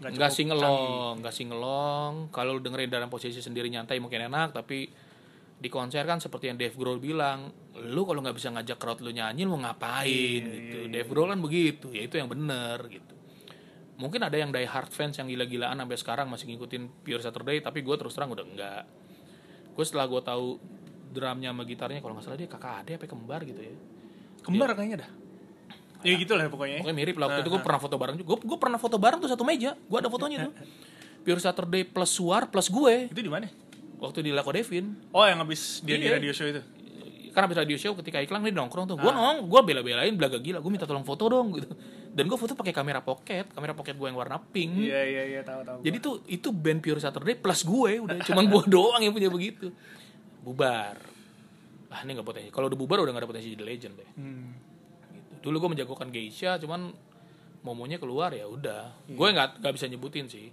Nggak singelong nggak singelong. Kalau lu dengerin dalam posisi sendiri nyantai mungkin enak tapi di konser kan seperti yang Dave Grohl bilang lu kalau nggak bisa ngajak crowd lu nyanyi lu ngapain Iya, gitu? Dave Grohl kan begitu ya itu yang bener gitu. Mungkin ada yang die hard fans yang gila-gilaan sampai sekarang masih ngikutin Pure Saturday tapi gue terus terang udah enggak gue setelah gue tahu drumnya sama gitarnya kalau nggak salah dia kakak adik apa kembar gitu ya Kembar kayaknya dah. Ya gitu lah pokoknya. Pokoknya mirip lah waktu itu gue pernah foto bareng juga. Gue pernah foto bareng tuh satu meja. Gue ada fotonya tuh. Pure Saturday plus Suar plus gue Itu di mana? waktu di Lako Devin. Oh, yang habis dia di Iya. radio show itu. Karena habis radio show ketika iklan dia nongkrong tuh. Gue nong, gue bela-belain belaga gila. Gue minta tolong foto dong gitu. Dan gue foto pakai kamera pocket, kamera pocket gue yang warna pink. Iya, iya, iya, tahu tahu. Jadi tuh itu band Pure Saturday plus gue udah cuman gue doang yang punya begitu. Bubar. Ah ini gak potensi. Kalau udah bubar udah gak ada potensi jadi legend deh. Hmm. gitu. Dulu gue menjagokan Geisha, cuman momonya keluar ya udah. Gue nggak nggak bisa nyebutin sih.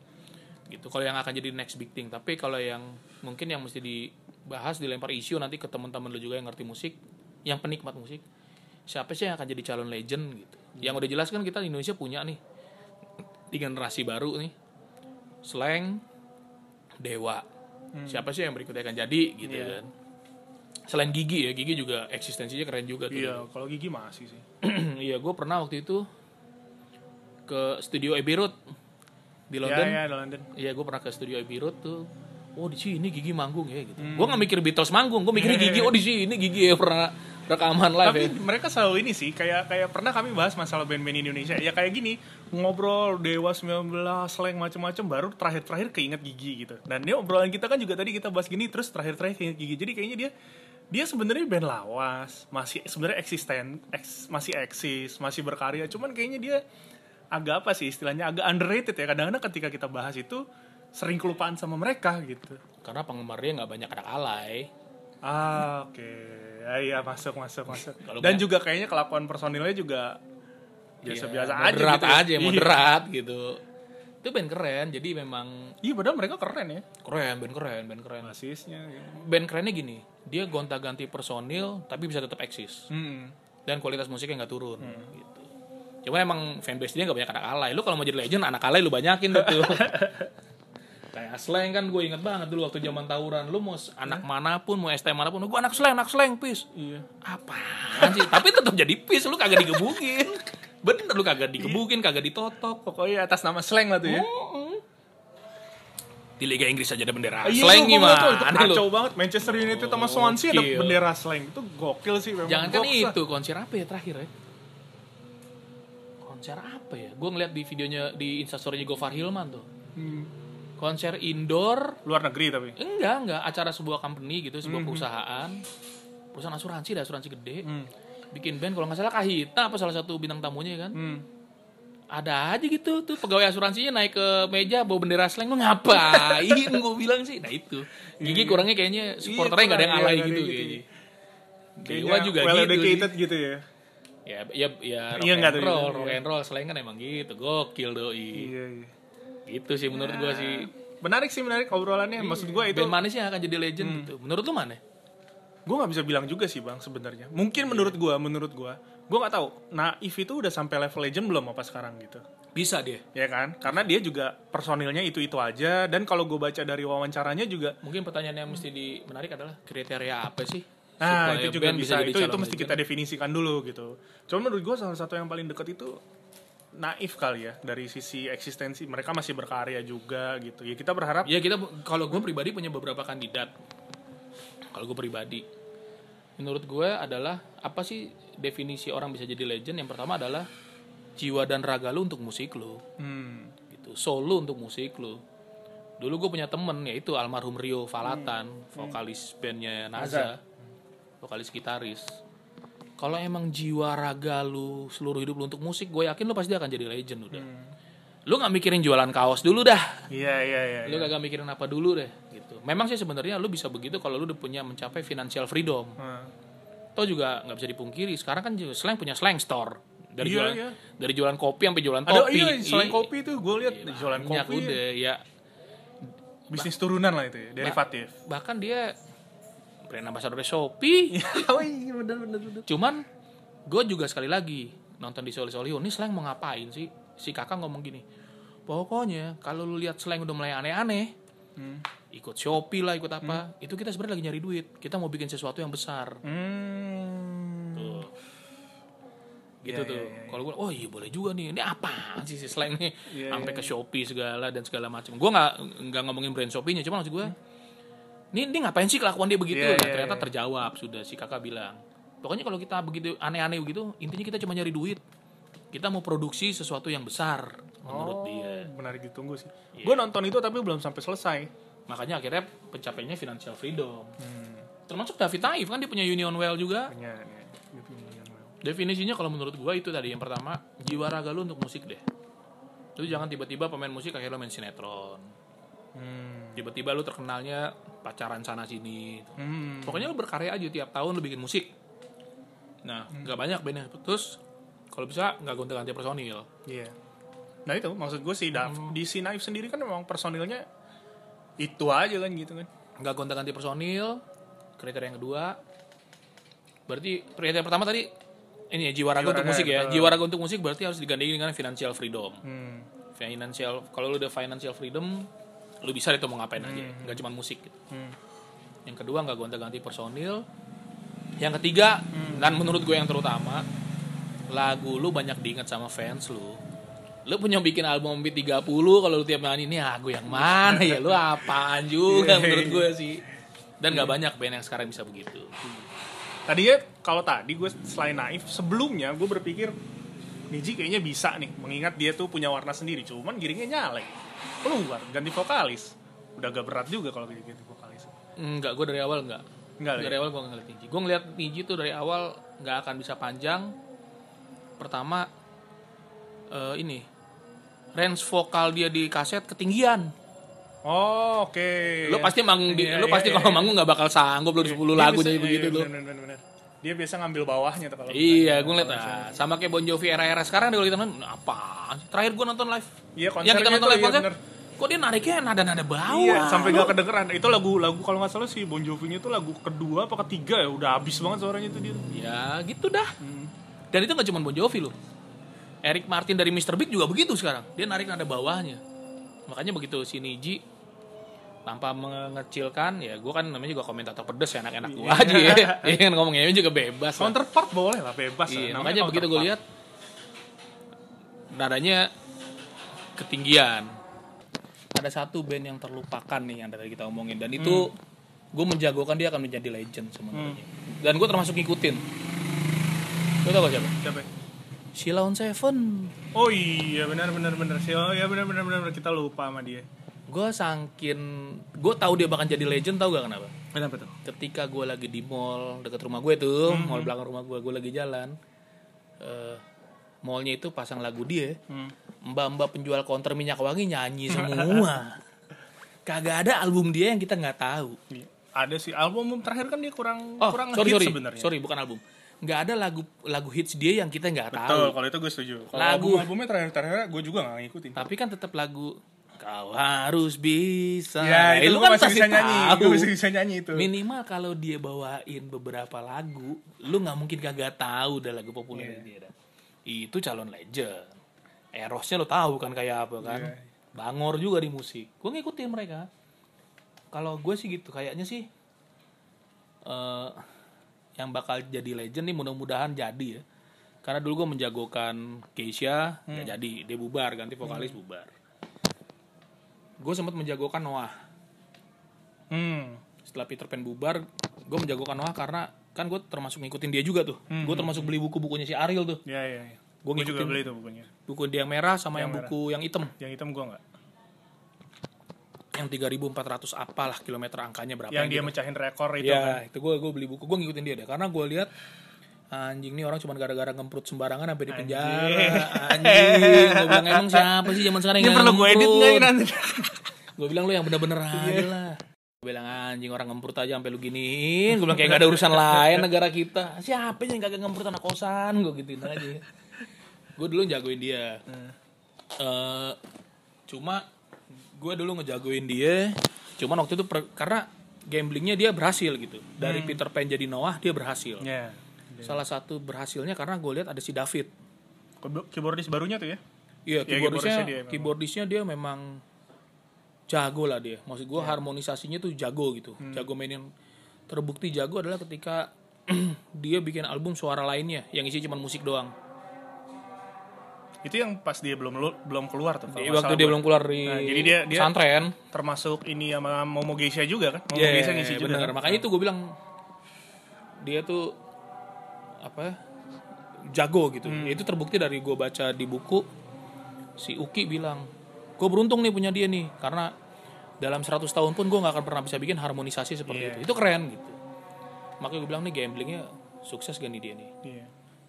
Gitu. Kalau yang akan jadi next big thing, tapi kalau yang mungkin yang mesti dibahas dilempar isu nanti ke teman-teman lu juga yang ngerti musik, yang penikmat musik, siapa sih yang akan jadi calon legend gitu. Yang udah jelas kan kita di Indonesia punya nih di generasi baru nih. Slang Dewa. Siapa sih yang berikutnya akan jadi gitu Iya. kan. Selain Gigi ya, Gigi juga eksistensinya keren juga tuh. Iya, kalau gigi masih sih. iya, gue pernah waktu itu ke studio Abbey Road di Iya, London. iya, di London. Iya, gue pernah ke studio Abbey Road tuh. Oh di sini Gigi manggung ya gitu. Hmm. Gue nggak mikir Beatles manggung, gue mikirnya Gigi. Oh di sini Gigi ya pernah rekaman live Tapi ya. mereka selalu ini sih, kayak kayak pernah kami bahas masalah band-band Indonesia. Ya kayak gini, ngobrol Dewa 19, slang macam-macam baru terakhir-terakhir keinget Gigi gitu. Dan ini obrolan kita kan juga tadi kita bahas gini terus terakhir-terakhir keinget Gigi. Jadi kayaknya dia dia sebenarnya band lawas, masih sebenarnya eksisten, eks- masih eksis, masih berkarya. Cuman kayaknya dia agak apa sih istilahnya agak underrated ya. Kadang-kadang ketika kita bahas itu sering kelupaan sama mereka gitu. Karena penggemarnya nggak banyak anak alay. Ah, oke. Ya, iya, masuk, masuk, masuk. Dan nggak- juga kayaknya kelakuan personilnya juga biasa-biasa Iya, aja moderat gitu. ya. aja, Iya. moderat gitu. Itu band keren, jadi memang Iya, padahal mereka keren ya. keren, band keren, band keren. Basisnya. gitu. Band kerennya gini, dia gonta-ganti personil tapi bisa tetap eksis. Hmm. dan kualitas musiknya nggak turun gitu. Cuma emang fanbase dia nggak banyak anak alay. Lu kalau mau jadi legend anak alay lu banyakin tuh. Kayak slang kan gue inget banget dulu waktu zaman tawuran. Lu mau anak mana pun, mau ST mana pun, gue anak slang, anak slang, pis. Iya. Apaan sih? Tapi tetap jadi pis, lu kagak digebukin. Bener lu kagak digebukin, kagak ditotok. Pokoknya atas nama slang lah tuh ya. Di Liga Inggris aja ada Ah, bendera iya, slang gua- gua tahu, gimana Itu lu? kacau banget. Manchester United sama Swansea ada bendera slang. Itu gokil sih memang. Jangan kan itu konser apa ya terakhir ya? Konser apa ya? Gue ngeliat di videonya di instastorynya Gofar Hilman tuh. Hmm. Konser indoor Luar negeri tapi. Enggak, enggak. Acara sebuah company gitu, sebuah perusahaan. Perusahaan asuransi, dah asuransi gede. Hmm. bikin band kalau nggak salah Kahita apa salah satu bintang tamunya kan Hmm. ada aja gitu tuh pegawai asuransinya naik ke meja bawa bendera slang lu ngapain gue bilang sih nah itu gigi kurangnya kayaknya supporternya nggak ada yang Iya, alay ada gitu gitu. kayaknya Dewa juga well gitu sih. gitu ya. ya ya ya rock Iya, and roll juga, rock iya. and roll slang kan emang gitu gokil doi Iya, iya. Gitu sih menurut gua sih. Menarik sih, menarik obrolannya. Maksud gua itu band manisnya akan jadi legend Hmm. gitu. Menurut lu mana? Gue nggak bisa bilang juga sih bang sebenarnya. Mungkin menurut gue menurut gue gue nggak tahu. Naif itu udah sampai level legend belum apa sekarang gitu? Bisa dia. Ya kan? Karena dia juga personilnya itu itu aja. Dan kalau gue baca dari wawancaranya juga mungkin pertanyaan yang mesti di menarik adalah kriteria apa sih? Nah itu juga bisa, jadi itu itu mesti kita definisikan dulu gitu. Cuma menurut gue salah satu yang paling dekat itu naif kali ya dari sisi eksistensi mereka masih berkarya juga gitu ya kita berharap Ya kita kalau gue pribadi punya beberapa kandidat. Kalau gue pribadi, menurut gue adalah apa sih definisi orang bisa jadi legend? Yang pertama adalah jiwa dan raga lu untuk musik lu, hmm, gitu. Soul lu untuk musik lu. Dulu gue punya temen yaitu almarhum Rio Valatan, vokalis bandnya Naza, vokalis gitaris. Kalau emang jiwa raga lu seluruh hidup lu untuk musik, gue yakin lu pasti akan jadi legend udah. Lu nggak mikirin jualan kaos dulu dah. Iya iya iya lu iya. kagak mikirin apa dulu deh gitu. Memang sih sebenarnya lu bisa begitu kalau lu udah punya mencapai financial freedom. Nah, toh juga nggak bisa dipungkiri sekarang kan slang punya slang store. Dari Iya, jualan iya. dari jualan kopi sampai jualan ada topi iya selain kopi tuh gue lihat jualan banyak kopi. udah ya. Bisnis turunan lah itu ya derivatif. bahkan dia brand ambassador Shopee oh iya benar benar benar cuman gue juga sekali lagi nonton di Soli Solihun ini slang mau ngapain sih si kakak ngomong gini pokoknya kalau lu lihat slang udah mulai aneh-aneh Hmm. ikut Shopee lah ikut apa itu kita sebenarnya lagi nyari duit kita mau bikin sesuatu yang besar Hmm. Tuh. Gitu Iya, tuh. iya, iya. Kalau gue, oh iya boleh juga nih. Ini apa sih si slang nih? Iya, Sampai iya, ke Shopee segala dan segala macam. Gue nggak nggak ngomongin brand Shopee-nya, cuma maksud gue, ini ini ngapain sih kelakuan dia begitu? Iya, Nah, iya, ternyata iya. terjawab sudah si kakak bilang. Pokoknya kalau kita begitu aneh-aneh begitu, intinya kita cuma nyari duit. Kita mau produksi sesuatu yang besar menurut Oh, dia. menarik ditunggu sih. Iya. Gue nonton itu tapi belum sampai selesai. Makanya akhirnya pencapaiannya financial freedom. Hmm. Termasuk David Naif kan dia punya Union Well juga. Punya nih, gitu, yang well. Definisinya kalau menurut gua itu tadi yang pertama jiwa raga lu untuk musik deh. Lu jangan tiba-tiba pemain musik akhirnya main sinetron. Hmm. Tiba-tiba lu terkenalnya pacaran sana sini. Hmm. Pokoknya lu berkarya aja tiap tahun lu bikin musik. Nah, nggak banyak bandnya. Terus kalau bisa nggak gonta-ganti personil. Iya. Nah itu maksud gue sih Hmm. di si Naif sendiri kan memang personilnya itu aja kan gitu kan. Nggak gonta-ganti personil. Kriteria yang kedua berarti kriteria pertama tadi ini ya jiwa raga untuk musik ya. Jiwa raga untuk musik berarti harus digandengin dengan financial freedom. Hmm. financial kalau lu udah financial freedom lu bisa itu mau ngapain aja. Nggak cuma musik gitu. Hmm. yang kedua nggak gonta-ganti personil. Yang ketiga dan menurut gue yang terutama lagu lu banyak diingat sama fans lu. Lu punya bikin album B30 kalau lu tiap nyanyi ini lagu yang mana ya? Lu apaan juga? Menurut gue sih. Dan nggak banyak band yang sekarang bisa begitu. Tadinya kalau tadi gue selain Naif sebelumnya gue berpikir Niji kayaknya bisa nih mengingat dia tuh punya warna sendiri cuman giringnya nyalek keluar ganti vokalis udah agak berat juga kalau ganti vokalis Enggak, gue dari awal enggak. Enggak, dari awal gue ngeliat Niji. Gue ngeliat Niji tuh dari awal nggak akan bisa panjang. Pertama eh, ini range vokal dia di kaset ketinggian. oh oke Lo pasti manggung di, Iya, lo iya, pasti iya, kalau iya. manggung nggak bakal sanggup lo 10 Dia lagu jadi iya, begitu iya, lo. bener, bener, bener. Dia biasa ngambil bawahnya tuh kalau Iya, gue ngeliat ah, sama kayak Bon Jovi era-era sekarang deh kalau kita nonton apa? Terakhir gue nonton live. Iya, yang kita nonton live iya, konser. bener. Kok dia nariknya nada-nada bawah? Iya, sampai gak kedengeran. Itu lagu lagu kalau nggak salah sih Bon Jovi-nya itu lagu kedua apa ketiga ya, udah habis banget suaranya itu dia. Ya gitu dah. Hmm. Dan itu gak cuma Bon Jovi loh. Eric Martin dari Mr. Big juga begitu sekarang. Dia narik nada bawahnya. Makanya begitu si Niji tanpa mengecilkan ya gue kan namanya juga komentator pedes ya enak-enak gue aja ya Iya kan ngomongnya juga bebas lah. Counterpart boleh lah bebas Iya, lah. makanya begitu gue lihat nadanya ketinggian ada satu band yang terlupakan nih yang tadi kita omongin dan itu gue menjagokan dia akan menjadi legend sebenarnya dan gue termasuk ngikutin lo tau gak siapa Siapa? Sheila on Seven Oh iya benar benar benar sih. Oh iya benar benar benar. kita lupa sama dia. Gue sangkin gue tahu dia bakal jadi legend tau gak kenapa Kenapa tuh? ketika gue lagi di mall dekat rumah gue tuh mall belakang rumah gue gue lagi jalan eh mallnya itu pasang lagu dia Hmm. mbak-mbak penjual counter minyak wangi nyanyi semua kagak ada album dia yang kita nggak tahu Iya. Ada sih album terakhir kan dia kurang oh kurang sorry sebenarnya. sorry bukan album nggak ada lagu lagu hits dia yang kita nggak tahu Betul, kalau itu gue setuju. Kalau Lagu. album albumnya terakhir terakhir gue juga gak ngikutin. tapi kan tetap lagu kau harus bisa Ya, Eh, itu lu gue kan masih bisa nyanyi. tahu. Gue masih bisa nyanyi itu. minimal kalau dia bawain beberapa lagu lu nggak mungkin kagak tahu dah lagu populer Iya. dia dah. itu calon legend erosnya lo tahu kan kayak apa kan Iya. bangor juga di musik gue ngikutin mereka kalau gue sih gitu kayaknya sih eh yang bakal jadi legend nih mudah-mudahan jadi ya karena dulu gue menjagokan Keisha nggak Hmm. jadi dia bubar ganti vokalis bubar gue sempat menjagokan Noah Hmm. setelah Peter Pan bubar gue menjagokan Noah karena kan gue termasuk ngikutin dia juga tuh gue termasuk beli buku-bukunya si Ariel tuh Ya, ya, ya. Gua Gue juga beli itu bukunya. buku dia yang merah sama yang, Yang merah. buku yang hitam Yang hitam gue nggak. yang 3400 apalah kilometer angkanya berapa Yang dia gitu. mecahin rekor itu ya kan. itu gue gue beli buku gue ngikutin dia deh karena gue lihat anjing nih orang cuma gara-gara ngemprut sembarangan sampai di penjara. Anjing gue bilang emang siapa sih zaman sekarang Ini yang perlu gue edit nggak ini nanti? gue bilang lu yang bener-bener aja lah. Gue bilang anjing orang ngemprut aja sampai lu giniin. Gue bilang kayak gak ada urusan lain negara kita. Siapa sih yang kagak ngemprut anak kosan? Gue gituin aja. Gue dulu jagoin dia. Eh, cuma gue dulu ngejagoin dia. Cuman waktu itu per- karena gamblingnya dia berhasil gitu. Dari Peter Pan jadi Noah dia berhasil Ya. salah satu berhasilnya karena gue lihat ada si David Keyboard- Keyboardis barunya tuh ya? Iya, Ya, keyboardisnya, keyboardisnya dia memang. keyboardisnya dia memang jago lah dia. Maksud gue harmonisasinya tuh jago gitu. Hmm. Jago mainin. Terbukti jago adalah ketika dia bikin album suara lainnya yang isi cuma musik doang. Itu yang pas dia belum lu- belum keluar tuh. Di nggak waktu dia gua. belum keluar di Nah, jadi dia- dia- pesantren. termasuk ini sama Momo Geisha juga kan? Momo Iya, Geisha ngisi juga. bener. kan? Makanya itu gue bilang dia tuh apa jago gitu. Hmm. Itu terbukti dari gue baca di buku si Uki bilang, gue beruntung nih punya dia nih karena dalam 100 tahun pun gue nggak akan pernah bisa bikin harmonisasi seperti Iya. itu. Itu keren gitu. Makanya gue bilang nih gamblingnya sukses gak nih dia nih. Iya.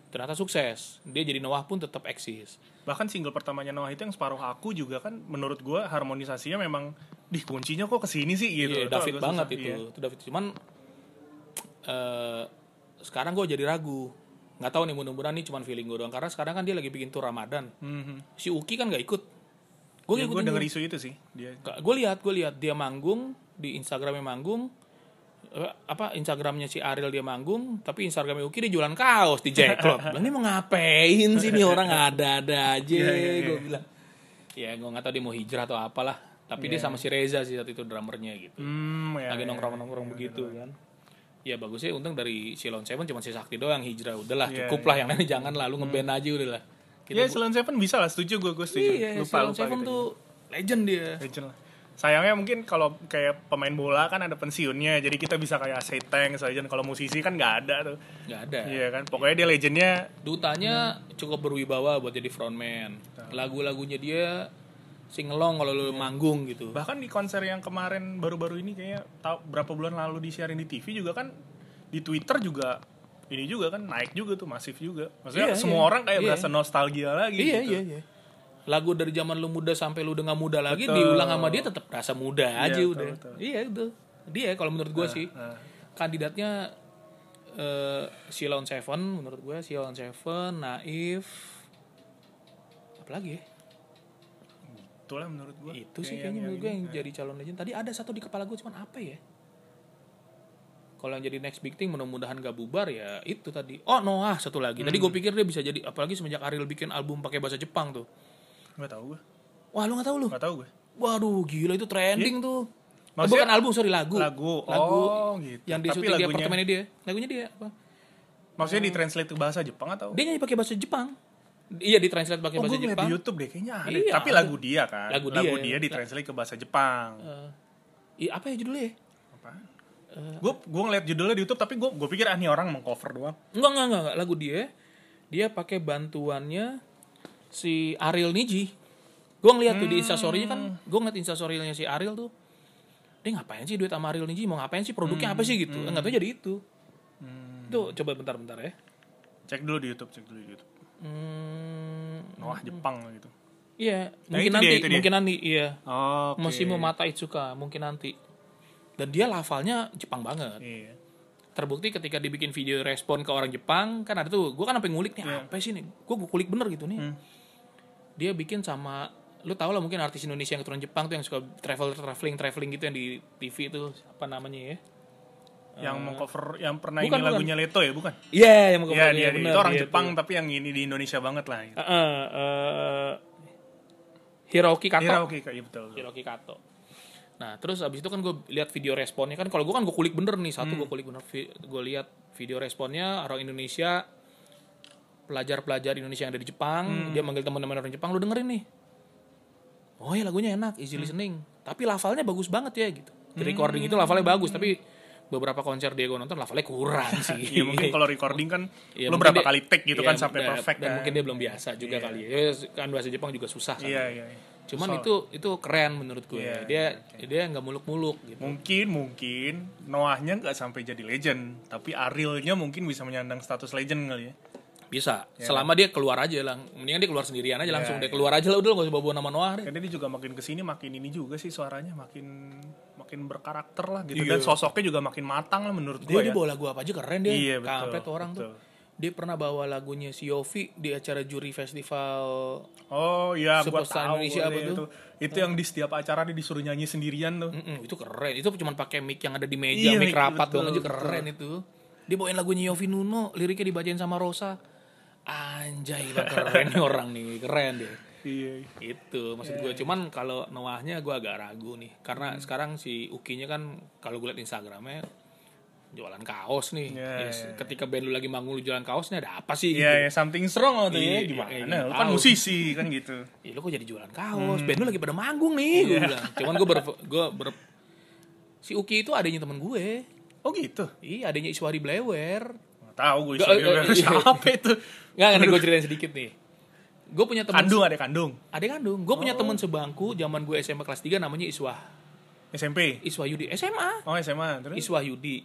Ternyata sukses. Dia jadi Noah pun tetap eksis. Bahkan single pertamanya Noah itu yang separuh aku juga kan menurut gua harmonisasinya memang di kuncinya kok ke sini sih gitu. Itu David banget susah. itu. Iya. Itu David cuman eh sekarang gue jadi ragu. nggak tahu nih mudah-mudahan nih cuman feeling gue doang karena sekarang kan dia lagi bikin tour Ramadan. Mhm. Si Uki kan nggak ikut. Gue Ya, ngikutin denger isu itu sih. Dia Gue lihat, gue lihat dia manggung di Instagramnya manggung. Eh, apa Instagramnya si Ariel dia manggung, tapi Instagramnya Uki dia jualan kaos di Jack Club. Bilang, ini mau ngapain sih nih orang ada-ada aja, Iya, iya, iya. gue bilang. Ya gue nggak tahu dia mau hijrah atau apalah. Tapi dia sama si Reza sih saat itu drummernya gitu. hmm, ya, lagi ya, nongkrong-nongkrong begitu kan. Ya bagusnya untung dari Silon Seven cuma si Sakti doang hijrah. Udahlah Iya, cukup lah yang lain jangan lalu ngeband aja udahlah. Ya, Silent Seven bisa lah, setuju gue, gue setuju. Iya, lupa, Silon lupa Seven gitu. tuh legend dia. Legend lah. Sayangnya mungkin kalau kayak pemain bola kan ada pensiunnya, jadi kita bisa kayak say thanks aja. Kalau musisi kan nggak ada tuh. Nggak ada. Iya kan, pokoknya dia legendnya Dutanya cukup berwibawa buat jadi frontman. Lagu-lagunya dia singelong kalau lu manggung gitu. bahkan di konser yang kemarin baru-baru ini kayaknya tahu berapa bulan lalu disiarin di TV juga kan di Twitter juga ini juga kan naik juga tuh masif juga. Maksudnya Iya, semua iya. orang kayak Iya. berasa nostalgia lagi Iya gitu. iya iya. Lagu dari zaman lu muda sampai lu udah nggak muda lagi Betul. diulang sama dia tetap rasa muda aja betul, udah. betul. Iya itu. Dia kalau menurut gua sih Nah, kandidatnya eh Silon Seven menurut gue Silon Seven Naif apa lagi ya? Itulah menurut gua. itu sih Kayak kayaknya menurut gue yang yang ini. jadi calon legend tadi ada satu di kepala gue cuman apa ya kalau yang jadi next big thing mudah-mudahan gak bubar ya itu tadi oh Noah satu lagi tadi Hmm. gue pikir dia bisa jadi apalagi semenjak Ariel bikin album pakai bahasa Jepang tuh nggak tahu gua. wah lu nggak tahu lu Nggak tahu gua. waduh gila itu trending tuh Eh, Maksudnya- bukan album sorry lagu Lagu. lagu Oh, gitu. yang di syuting di apartemennya dia lagunya dia apa Maksudnya ditranslate ke bahasa Jepang atau? dia nyanyi pakai bahasa Jepang iya ditranslate pakai Oh, bahasa gue Jepang di YouTube deh, kayaknya ada. Iya, Tapi ada. lagu dia kan. Lagu dia. dia ditranslate ke bahasa Jepang. Eh, iya apa ya judulnya ya? Apa? Gue gue ngeliat judulnya di YouTube, tapi gue gue pikir ah, ini orang mengcover doang. Enggak, enggak, enggak, enggak. Lagu dia, dia pakai bantuannya si Ariel Niji. Gue ngeliat tuh di instastorynya kan, gue ngeliat instastorynya si Ariel tuh, dia ngapain sih duit sama Ariel nih Ji? Mau ngapain sih produknya apa sih gitu? Enggak tahu jadi itu. Tuh coba bentar-bentar ya. Cek dulu di YouTube, cek dulu di YouTube. Hmm, Noah Jepang gitu. iya, Nah, mungkin dia, nanti, itu dia. mungkin nanti, iya. Oh. Masih mau Mata Itsuka, mungkin nanti. Dan dia lafalnya Jepang banget. Iya. Terbukti ketika dibikin video respon ke orang Jepang, kan ada tuh, gue kan sampai ngulik nih, Iya. apa sih nih? Gue gue kulik bener gitu nih. Hmm. Dia bikin sama, lu tau lah mungkin artis Indonesia yang keturunan Jepang tuh yang suka travel traveling traveling gitu yang di TV itu apa namanya ya? Yang mau cover yang pernah bukan, ini bukan. lagunya Leto ya, bukan? Iya, yang mau Iya, kembali, dia, bener, itu orang dia Jepang tuh. tapi yang ini di Indonesia banget lah. Gitu. Heeh, eh, Hiroki Kato. Iya, oke, iya betul. Hiroki Kato. Nah, terus abis itu kan gue lihat video responnya kan kalau gue kan gue kulik bener nih satu Hmm. gue kulik bener gue lihat video responnya orang Indonesia pelajar-pelajar Indonesia yang ada di Jepang Hmm. dia manggil teman-teman orang Jepang lu dengerin nih oh ya lagunya enak easy Hmm. listening tapi lafalnya bagus banget ya gitu di recording itu lafalnya bagus tapi beberapa konser dia gue nonton lafalnya kurang sih Iya mungkin kalau recording kan Iya, lu mungkin berapa dia- kali take gitu iya, kan sampai perfect dan kan. mungkin dia belum biasa juga Iya. kali ya Ya, kan bahasa Jepang juga susah kan Iya, iya. iya. cuman So- itu itu keren menurut gue Iya, dia dia nggak muluk-muluk gitu Mungkin mungkin Noahnya nggak sampai jadi legend, tapi Arielnya mungkin bisa menyandang status legend kali ya. bisa selama dia keluar aja lah mendingan dia keluar sendirian aja langsung Iya, dia keluar aja lah udah gak usah bawa nama Noah deh Karena dia juga makin ke sini makin ini juga sih suaranya makin makin berkarakter lah gitu Iya. dan sosoknya juga makin matang lah menurut dia, gue dia ya. bawa lagu apa aja keren dia Iya, betul, kampret tuh orang tuh betul. dia pernah bawa lagunya si Yofi di acara juri festival Oh iya, gua tahu Indonesia apa deh tuh? itu. Itu yang di setiap acara dia disuruh nyanyi sendirian tuh. Mm-mm, itu keren itu cuma pakai mic yang ada di meja Iya, mic rapat betul, doang aja betul. keren itu dia bawain lagunya Yofi Nuno liriknya dibacain sama Rosa anjay lah keren nih orang nih keren dia Iya. itu maksud gue cuman kalau Noahnya gue agak ragu nih karena Hmm. sekarang si Ukinya kan kalau gue liat Instagramnya jualan kaos nih Iya, Yes, iya, ketika band lu lagi manggung lu jualan kaos nih ada apa sih Iya, ya, something strong tuh ya. Iya, Gimana? iya, Lu kan musisi kan gitu. Ih, lu kok jadi jualan Hmm. kaos band lu lagi pada manggung nih Iya. gue bilang cuman gue ber, gue ber si Uki itu adanya temen gue Oh gitu. iya adanya Iswari Blewer Tahu gue isinya eh, eh, siapa itu. nggak nih gue ceritain sedikit nih gue punya teman Kandung ada kandung. adik kandung gue Oh. punya teman sebangku zaman gue SMA kelas 3 namanya Iswah SMP. Iswah Yudi SMA Oh SMA terus. Iswah Yudi.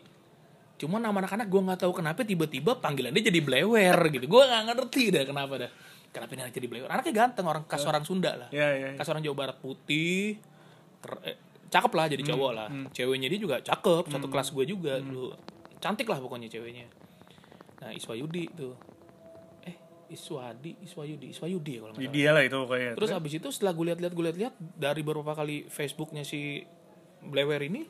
Cuma nama anak-anak gue nggak tahu kenapa tiba-tiba panggilan dia jadi Blewer gitu. Gue nggak ngerti dah kenapa dah. Kenapa ini anak jadi Blewer? Anaknya ganteng orang khas orang Sunda lah. Iya iya. Khas orang Jawa Barat putih. eh, cakep lah jadi cowok lah. Ceweknya dia juga cakep. Satu kelas gue juga dulu. Cantik lah pokoknya ceweknya. Nah Iswah Yudi tuh. Iswadi, Iswayudi, Iswayudi ya kalau nggak salah. Dia lah itu pokoknya. Terus abis itu setelah gue lihat-lihat gue lihat-lihat dari beberapa kali Facebooknya si Blewer ini,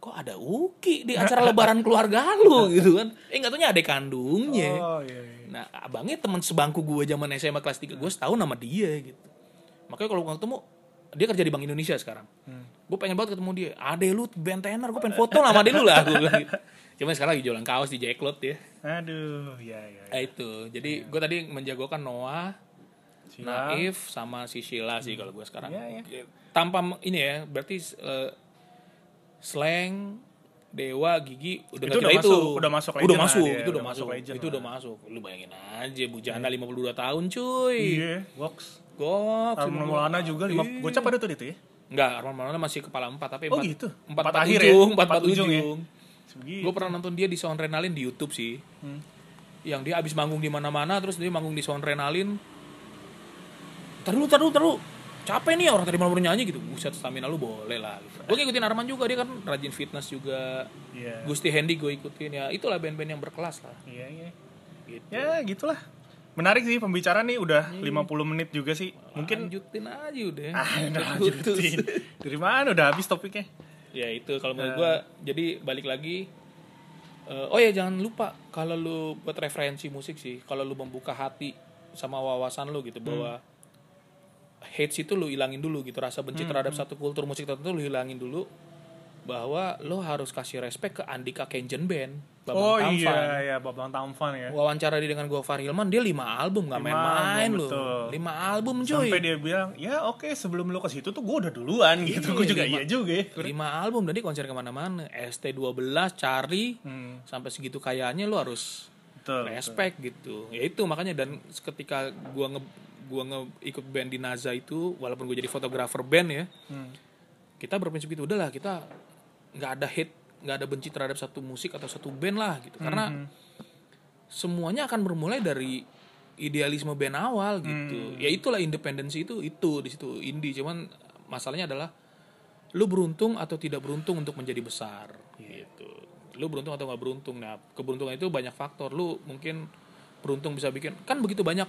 kok ada Uki di acara lebaran keluarga lu gitu kan? Eh nggak taunya adek kandungnya. Oh iya. iya. Nah abangnya teman sebangku gue zaman SMA kelas 3 gue setahun sama dia gitu. Makanya kalau gue ketemu dia kerja di Bank Indonesia sekarang. Gue pengen banget ketemu dia. Ade lu band tenar, gue pengen foto sama ade lu lah. Gue gitu. Cuma sekarang lagi jualan kaos di Jacklot ya. Aduh, ya ya. Nah, itu. Jadi gue tadi menjagokan Noah, Sheila. Naif sama si Sheila sih kalau gue sekarang. Iya, iya. Tanpa ini ya, berarti eh, slang Dewa, Gigi udah Itu udah kira masuk, udah masuk udah lah masuk, dia, itu udah udah masuk, masuk itu lah. udah masuk. Lu bayangin aja, Bujana 52 tahun cuy. Iya, Vox. Gok. Arman Maulana juga lima. Iya. Gocap ada tuh itu ya. Enggak, Arman Maulana masih kepala 4 tapi Oh 4, gitu. 4, Empat 4 akhir ya? ujung, 4, Empat 4 ujung ujung. ya? Sebegitu. Gue pernah nonton dia di Soundrenalin di YouTube sih. Yang dia abis manggung di mana-mana terus dia manggung di Soundrenalin. Dulu, tar dulu, tar dulu. Capek nih orang tadi malam baru nyanyi gitu. Buset stamina lu boleh lah gitu. Gue ngikutin Arman juga, dia kan rajin fitness juga. Iya. Gusti Handy gue ikutin ya. Itulah band-band yang berkelas lah. Iya, iya. Gitu. Ya, gitulah. Menarik sih pembicaraan nih udah 50 menit juga sih. Mungkin lanjutin aja udah. ah, lanjutin. Dari mana udah habis topiknya? Ya itu. Kalau menurut gua jadi balik lagi eh, oh ya jangan lupa kalau lu buat referensi musik sih kalau lu membuka hati sama wawasan lu gitu bahwa hates itu lu ilangin dulu gitu rasa benci terhadap satu kultur musik tertentu lu hilangin dulu bahwa lu harus kasih respect ke Andika Kenjen Band Bambang oh Tampan. iya, iya, Babang Tampan ya. wawancara dia dengan Gofar Hilman dia lima album nggak main-main betul. lima album cuy Sampai dia bilang, ya oke sebelum lu ke situ tuh gue udah duluan gitu. Gue juga lima- iya juga ya. lima album dan dia konser ke mana-mana ST12 cari Hmm, sampai segitu kayanya lu harus betul. respect gitu ya itu makanya dan ketika gua nge gue nge ikut band di Naza itu walaupun gue jadi fotografer band ya Hmm. kita berprinsip gitu udahlah kita nggak ada hate nggak ada benci terhadap satu musik atau satu band lah gitu. Karena Mhm. semuanya akan bermulai dari idealisme band awal gitu. Ya itulah independensi itu itu di situ indie. Cuman masalahnya adalah lu beruntung atau tidak beruntung untuk menjadi besar gitu. Lu beruntung atau nggak beruntung. Nah keberuntungan itu banyak faktor. Lu mungkin beruntung bisa bikin kan begitu banyak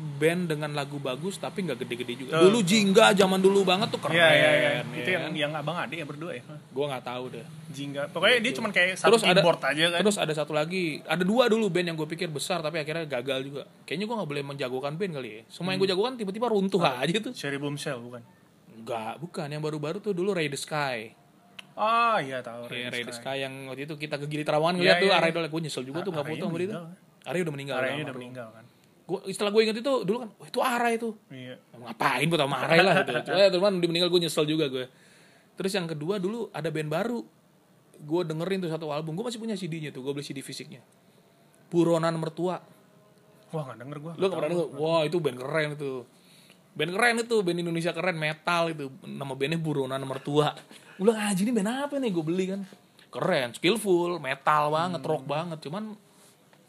band dengan lagu bagus tapi nggak gede-gede juga dulu Jingga zaman dulu banget tuh keren Iya iya iya. ya Itu yang kan? yang abang ade ya berdua ya. gua nggak tahu deh Jingga. Pokoknya dia cuma kayak satu terus ada keyboard aja kan. terus ada satu lagi ada dua dulu band yang gue pikir besar tapi akhirnya gagal juga kayaknya gue nggak boleh menjagokan band kali ya semua Hmm. yang gue jagokan tiba-tiba runtuh aja tuh Cherry Boomshell bukan? Enggak, bukan yang baru-baru tuh dulu Ray the Sky Ah iya tahu. Kayak Ray Ray the Sky. Sky yang waktu itu kita ke Gili Trawangan Iya, ngeliat tuh iya, Arya iya. Idol gue nyesel juga tuh nggak foto sama dia tuh. Arya udah meninggal Arya almarhum. udah meninggal kan. Gua, setelah gue inget itu dulu kan wah, itu Arai tuh. Iya. ngapain gue tau sama Arai lah? Gitu. Cuma ya teman dia meninggal gue nyesel juga gue terus yang kedua dulu ada band baru. Gue dengerin tuh satu album. Gue masih punya CD-nya tuh gue beli CD fisiknya. Buronan Mertua. Wah nggak denger gua. lu gak pernah denger? Wah itu band keren itu. Band keren itu band Indonesia keren metal itu. Nama bandnya Buronan Mertua. Gue bilang aja ini band apa nih? Gue beli kan. Keren skillful metal banget rock banget. Cuman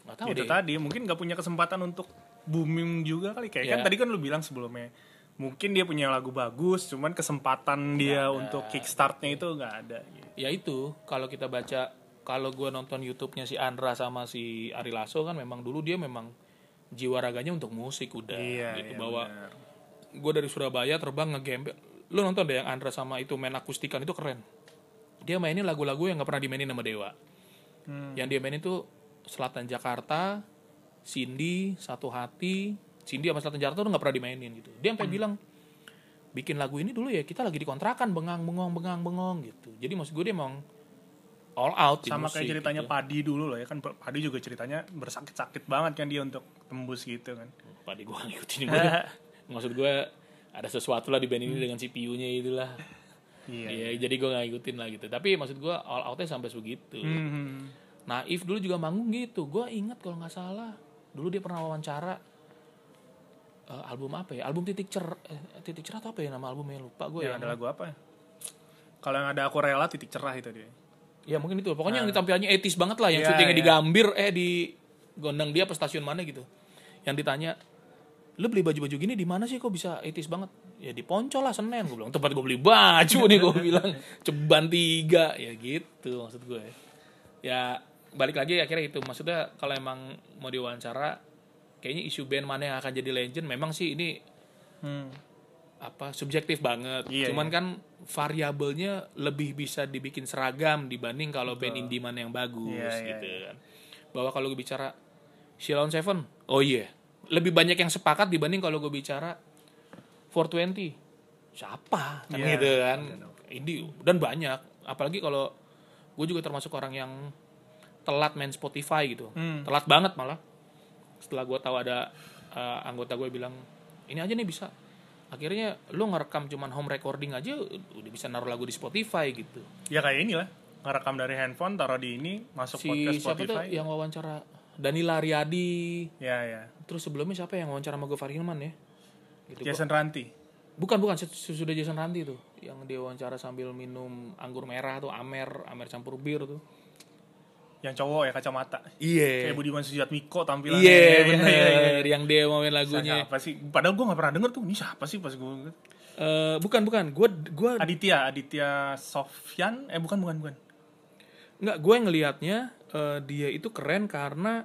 nggak tahu itu deh. tadi mungkin nggak punya kesempatan untuk booming juga kali. Kayak kan Iya. tadi kan lu bilang sebelumnya mungkin dia punya lagu bagus cuman kesempatan dia untuk kickstartnya itu nggak ada gitu. ya itu kalau kita baca kalau gue nonton YouTube-nya si Andra sama si Ari Lasso kan memang dulu dia memang jiwa raganya untuk musik udah iya gitu. iya, bahwa gue dari Surabaya terbang ngegembel. Lu nonton deh yang Andra sama itu main akustikan itu keren. Dia mainin lagu-lagu yang nggak pernah dimainin sama Dewa. Hmm. yang dia mainin tuh Selatan Jakarta Cindy Satu Hati Cindy sama Selatan Jakarta tuh nggak pernah dimainin gitu dia sampai bilang bikin lagu ini dulu ya kita lagi dikontrakan bengang bengong bengang bengong gitu jadi maksud gue dia emang all out sama musik, kayak ceritanya gitu. Padi dulu loh ya kan Padi juga ceritanya bersakit-sakit banget kan dia untuk tembus gitu kan Padi gue ngikutin gue maksud gue ada sesuatu lah di band ini dengan CPU-nya itulah iya Iya, jadi gue gak ngikutin lah gitu. Tapi maksud gue all outnya sampai segitu. Hmm. Nah, If dulu juga manggung gitu. Gue ingat kalau nggak salah, dulu dia pernah wawancara eh, album apa ya? Album titik cer, eh, titik cerah atau apa ya nama albumnya lupa gue ya ya. ada lagu apa ya kalau yang ada aku rela titik cerah itu dia Ya mungkin itu. Pokoknya yang ditampilannya etis banget lah, yang Iya, syutingnya di iya. Gambir, eh di Gondang dia apa stasiun mana gitu. Yang ditanya, lu beli baju-baju gini di mana sih kok bisa etis banget? Ya di Poncol lah Senen gue bilang. Tempat gue beli baju nih gue bilang. Ceban tiga ya gitu maksud gue. Ya balik lagi akhirnya itu maksudnya kalau emang mau diwawancara kayaknya isu band mana yang akan jadi legend memang sih ini hmm. apa subjektif banget. Iya, Cuman kan variabelnya lebih bisa dibikin seragam dibanding kalau band indie mana yang bagus Iya, iya, gitu kan. Bahwa kalau gue bicara Shilon Seven, oh iya, lebih banyak yang sepakat dibanding kalau gue bicara 420. Siapa? Kan Iya, gitu kan. Indie dan banyak, apalagi kalau gue juga termasuk orang yang telat main Spotify gitu. Hmm. Telat banget malah. Setelah gue tahu ada uh, anggota gue bilang, ini aja nih bisa. Akhirnya lu ngerekam cuman home recording aja udah bisa naruh lagu di Spotify gitu. Ya kayak inilah ngerekam dari handphone taruh di ini masuk si podcast siapa tuh Spotify. yang wawancara? Danila Riyadi. Ya ya. Terus sebelumnya siapa yang wawancara sama Gofar Hilman ya? Gitu Jason Ranti. Bukan bukan. Sudah Jason Ranti tuh. Yang dia wawancara sambil minum anggur merah tuh amer amer campur bir tuh yang cowok ya kacamata. Iya. Kayak Budiman Sujatmiko tampilannya. Iya Iya, bener. iya, iya. yang dia main lagunya. Siapa sih? Padahal gue gak pernah denger tuh. Ini siapa sih pas gue Eh, bukan bukan. Gue gue Aditya Aditya Sofyan? Eh bukan bukan bukan. Nggak, gue ngelihatnya eh, dia itu keren karena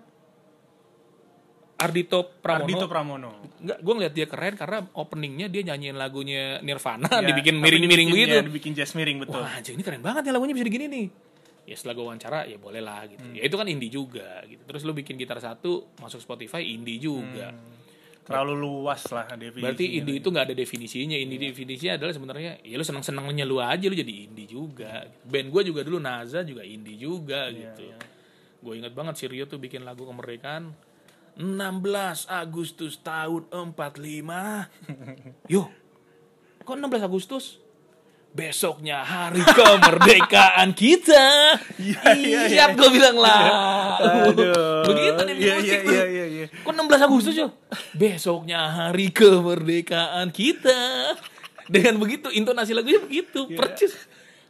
Ardito Pramono. Ardito Pramono. Nggak, gue ngeliat dia keren karena openingnya dia nyanyiin lagunya Nirvana, Ya, dibikin miring-miring begitu. ya, dibikin jazz miring betul. Wah, anjing ini keren banget ya lagunya bisa digini nih. Ya setelah gue wawancara, ya boleh lah gitu. Hmm. Ya itu kan indie juga gitu. Terus lu bikin gitar satu, masuk Spotify, indie juga. terlalu luas lah definisinya Berarti indie itu nggak ada definisinya. Indie definisinya adalah sebenarnya ya lu seneng-senengnya lu aja lu jadi indie juga. Band gue juga dulu Naza juga indie juga gitu. Gue inget banget si Rio tuh bikin lagu kemerdekaan 16 Agustus tahun 45. Yo. Kok 16 Agustus? Besoknya hari kemerdekaan kita. Iya, iya, Siap gue bilang lah. Aduh. Begitu nih Iya, musik iya, tuh. iya, iya, iya. Kok 16 Agustus ya? Besoknya hari kemerdekaan kita. Dengan begitu intonasi lagunya begitu, Iya. percis.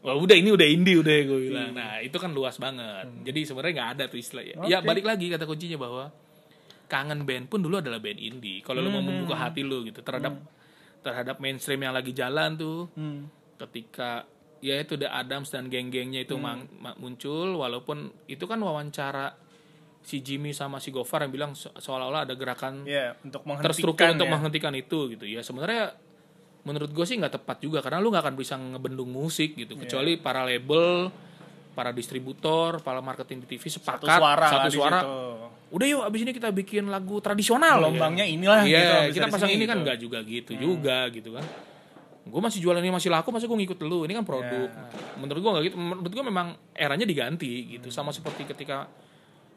Wah udah ini udah indie udah gue bilang. Nah itu kan luas banget. Jadi sebenarnya nggak ada tuh istilah ya. Ya Hmm. Oke. balik lagi kata kuncinya bahwa kangen band pun dulu adalah band indie. Kalau lu mau Hmm. membuka hati lu gitu terhadap terhadap mainstream yang lagi jalan tuh, Hmm. Ketika ya itu The Adams dan geng-gengnya itu Hmm. mang- muncul, walaupun itu kan wawancara si Jimmy sama si Gofar yang bilang se- seolah-olah ada gerakan Iya, untuk menghentikan terstruktur untuk ya. menghentikan itu gitu ya sebenarnya menurut gue sih nggak tepat juga karena lu nggak akan bisa ngebendung musik gitu Iya. kecuali para label para distributor para marketing di TV sepakat satu suara satu suara udah yuk abis ini kita bikin lagu tradisional Gelombangnya ya. inilah iya gitu, bisa kita pasang ini kan gitu. nggak juga gitu juga gitu kan gue masih jualan ini masih laku masa gue ngikut lu? Ini kan produk. Nah, menurut gue nggak gitu. Menurut gue memang eranya diganti gitu. Sama seperti ketika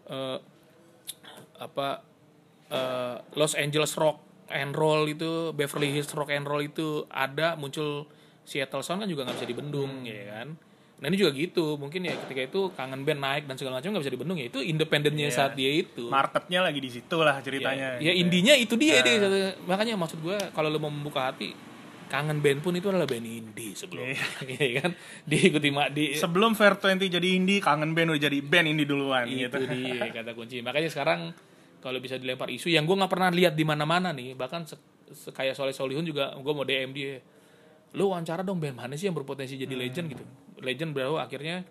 eh, apa eh, Los Angeles Rock and Roll itu Beverly Hills Rock and Roll itu ada muncul Seattle Sound kan juga nggak bisa dibendung ya kan? Nah ini juga gitu. Mungkin ya ketika itu kangen band naik dan segala macam nggak bisa dibendung ya itu independennya Iya. saat dia itu. Marketnya lagi di situ lah ceritanya ya, ya gitu. indinya itu dia deh. Makanya maksud gue kalau lu mau membuka hati kangen band pun itu adalah band indie sebelum. Iya. Kan? Diikuti mak di. Sebelum Fair 20 jadi indie kangen band udah jadi band indie duluan itu gitu. dia kata kunci. Makanya sekarang kalau bisa dilempar isu yang gue nggak pernah lihat di mana-mana nih bahkan se se- kayak Soleh Solihun juga gue mau DM dia lu wawancara dong band mana sih yang berpotensi jadi legend? gitu. Legend bro akhirnya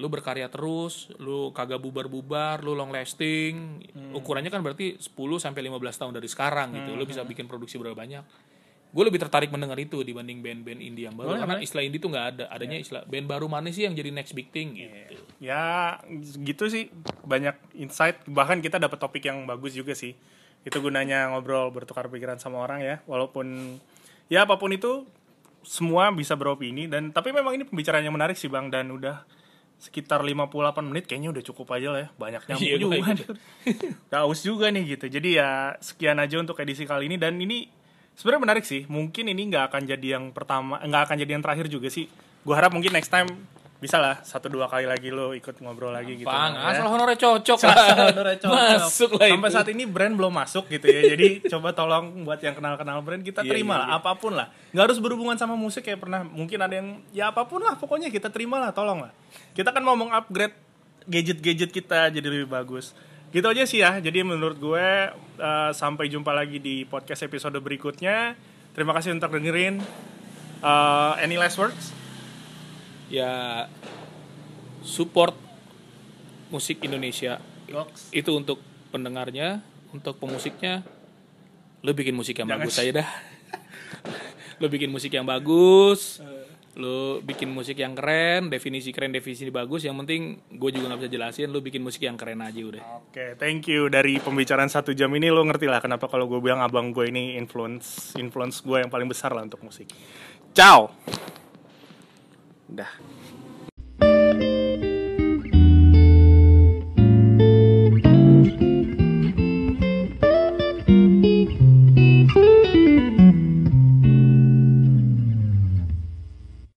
lu berkarya terus lu kagak bubar-bubar lu long lasting. Ukurannya kan berarti 10 sampai 15 tahun dari sekarang gitu. Lu bisa bikin produksi berapa banyak gue lebih tertarik mendengar itu dibanding band-band indie yang baru. Karena istilah indie tuh nggak ada. Adanya istilah band baru mana sih yang jadi next big thing gitu? Ya gitu sih. Banyak insight. Bahkan kita dapat topik yang bagus juga sih. Itu gunanya ngobrol bertukar pikiran sama orang ya. Walaupun ya apa pun itu semua bisa beropini. Dan tapi memang ini pembicaraan yang menarik sih bang. Dan udah sekitar 58 menit kayaknya udah cukup aja lah ya. Banyak nyambung Iya, juga aus juga nih gitu. Jadi ya sekian aja untuk edisi kali ini. Dan ini sebenarnya menarik sih mungkin ini nggak akan jadi yang pertama nggak akan jadi yang terakhir juga sih gua harap mungkin next time bisa lah satu dua kali lagi lo ikut ngobrol lagi gitu Bang, ya. asal honornya cocok Asal honornya cocok. Masuk lah Sampai itu. saat ini brand belum masuk gitu ya. Jadi coba tolong buat yang kenal-kenal brand kita Iya, terima iya, lah apa pun lah. Nggak harus berhubungan sama musik kayak pernah mungkin ada yang ya apa pun lah pokoknya kita terima lah tolong lah. Kita kan mau mengupgrade gadget-gadget kita jadi lebih bagus. Gitu aja sih ya. Jadi menurut gue eh, sampai jumpa lagi di podcast episode berikutnya. Terima kasih untuk dengerin. Eh, any last words? Ya support musik Indonesia itu untuk pendengarnya, untuk pemusiknya. Lu bikin musik yang Jangan bagus aja dah. lu bikin musik yang bagus. Lu bikin musik yang keren, definisi keren, definisi bagus. Yang penting gue juga nggak bisa jelasin. Lu bikin musik yang keren aja udah. Oke, thank you dari pembicaraan satu jam ini lo ngerti lah kenapa kalau gue bilang abang gue ini influence influence gue yang paling besar lah untuk musik. Ciao. Dah.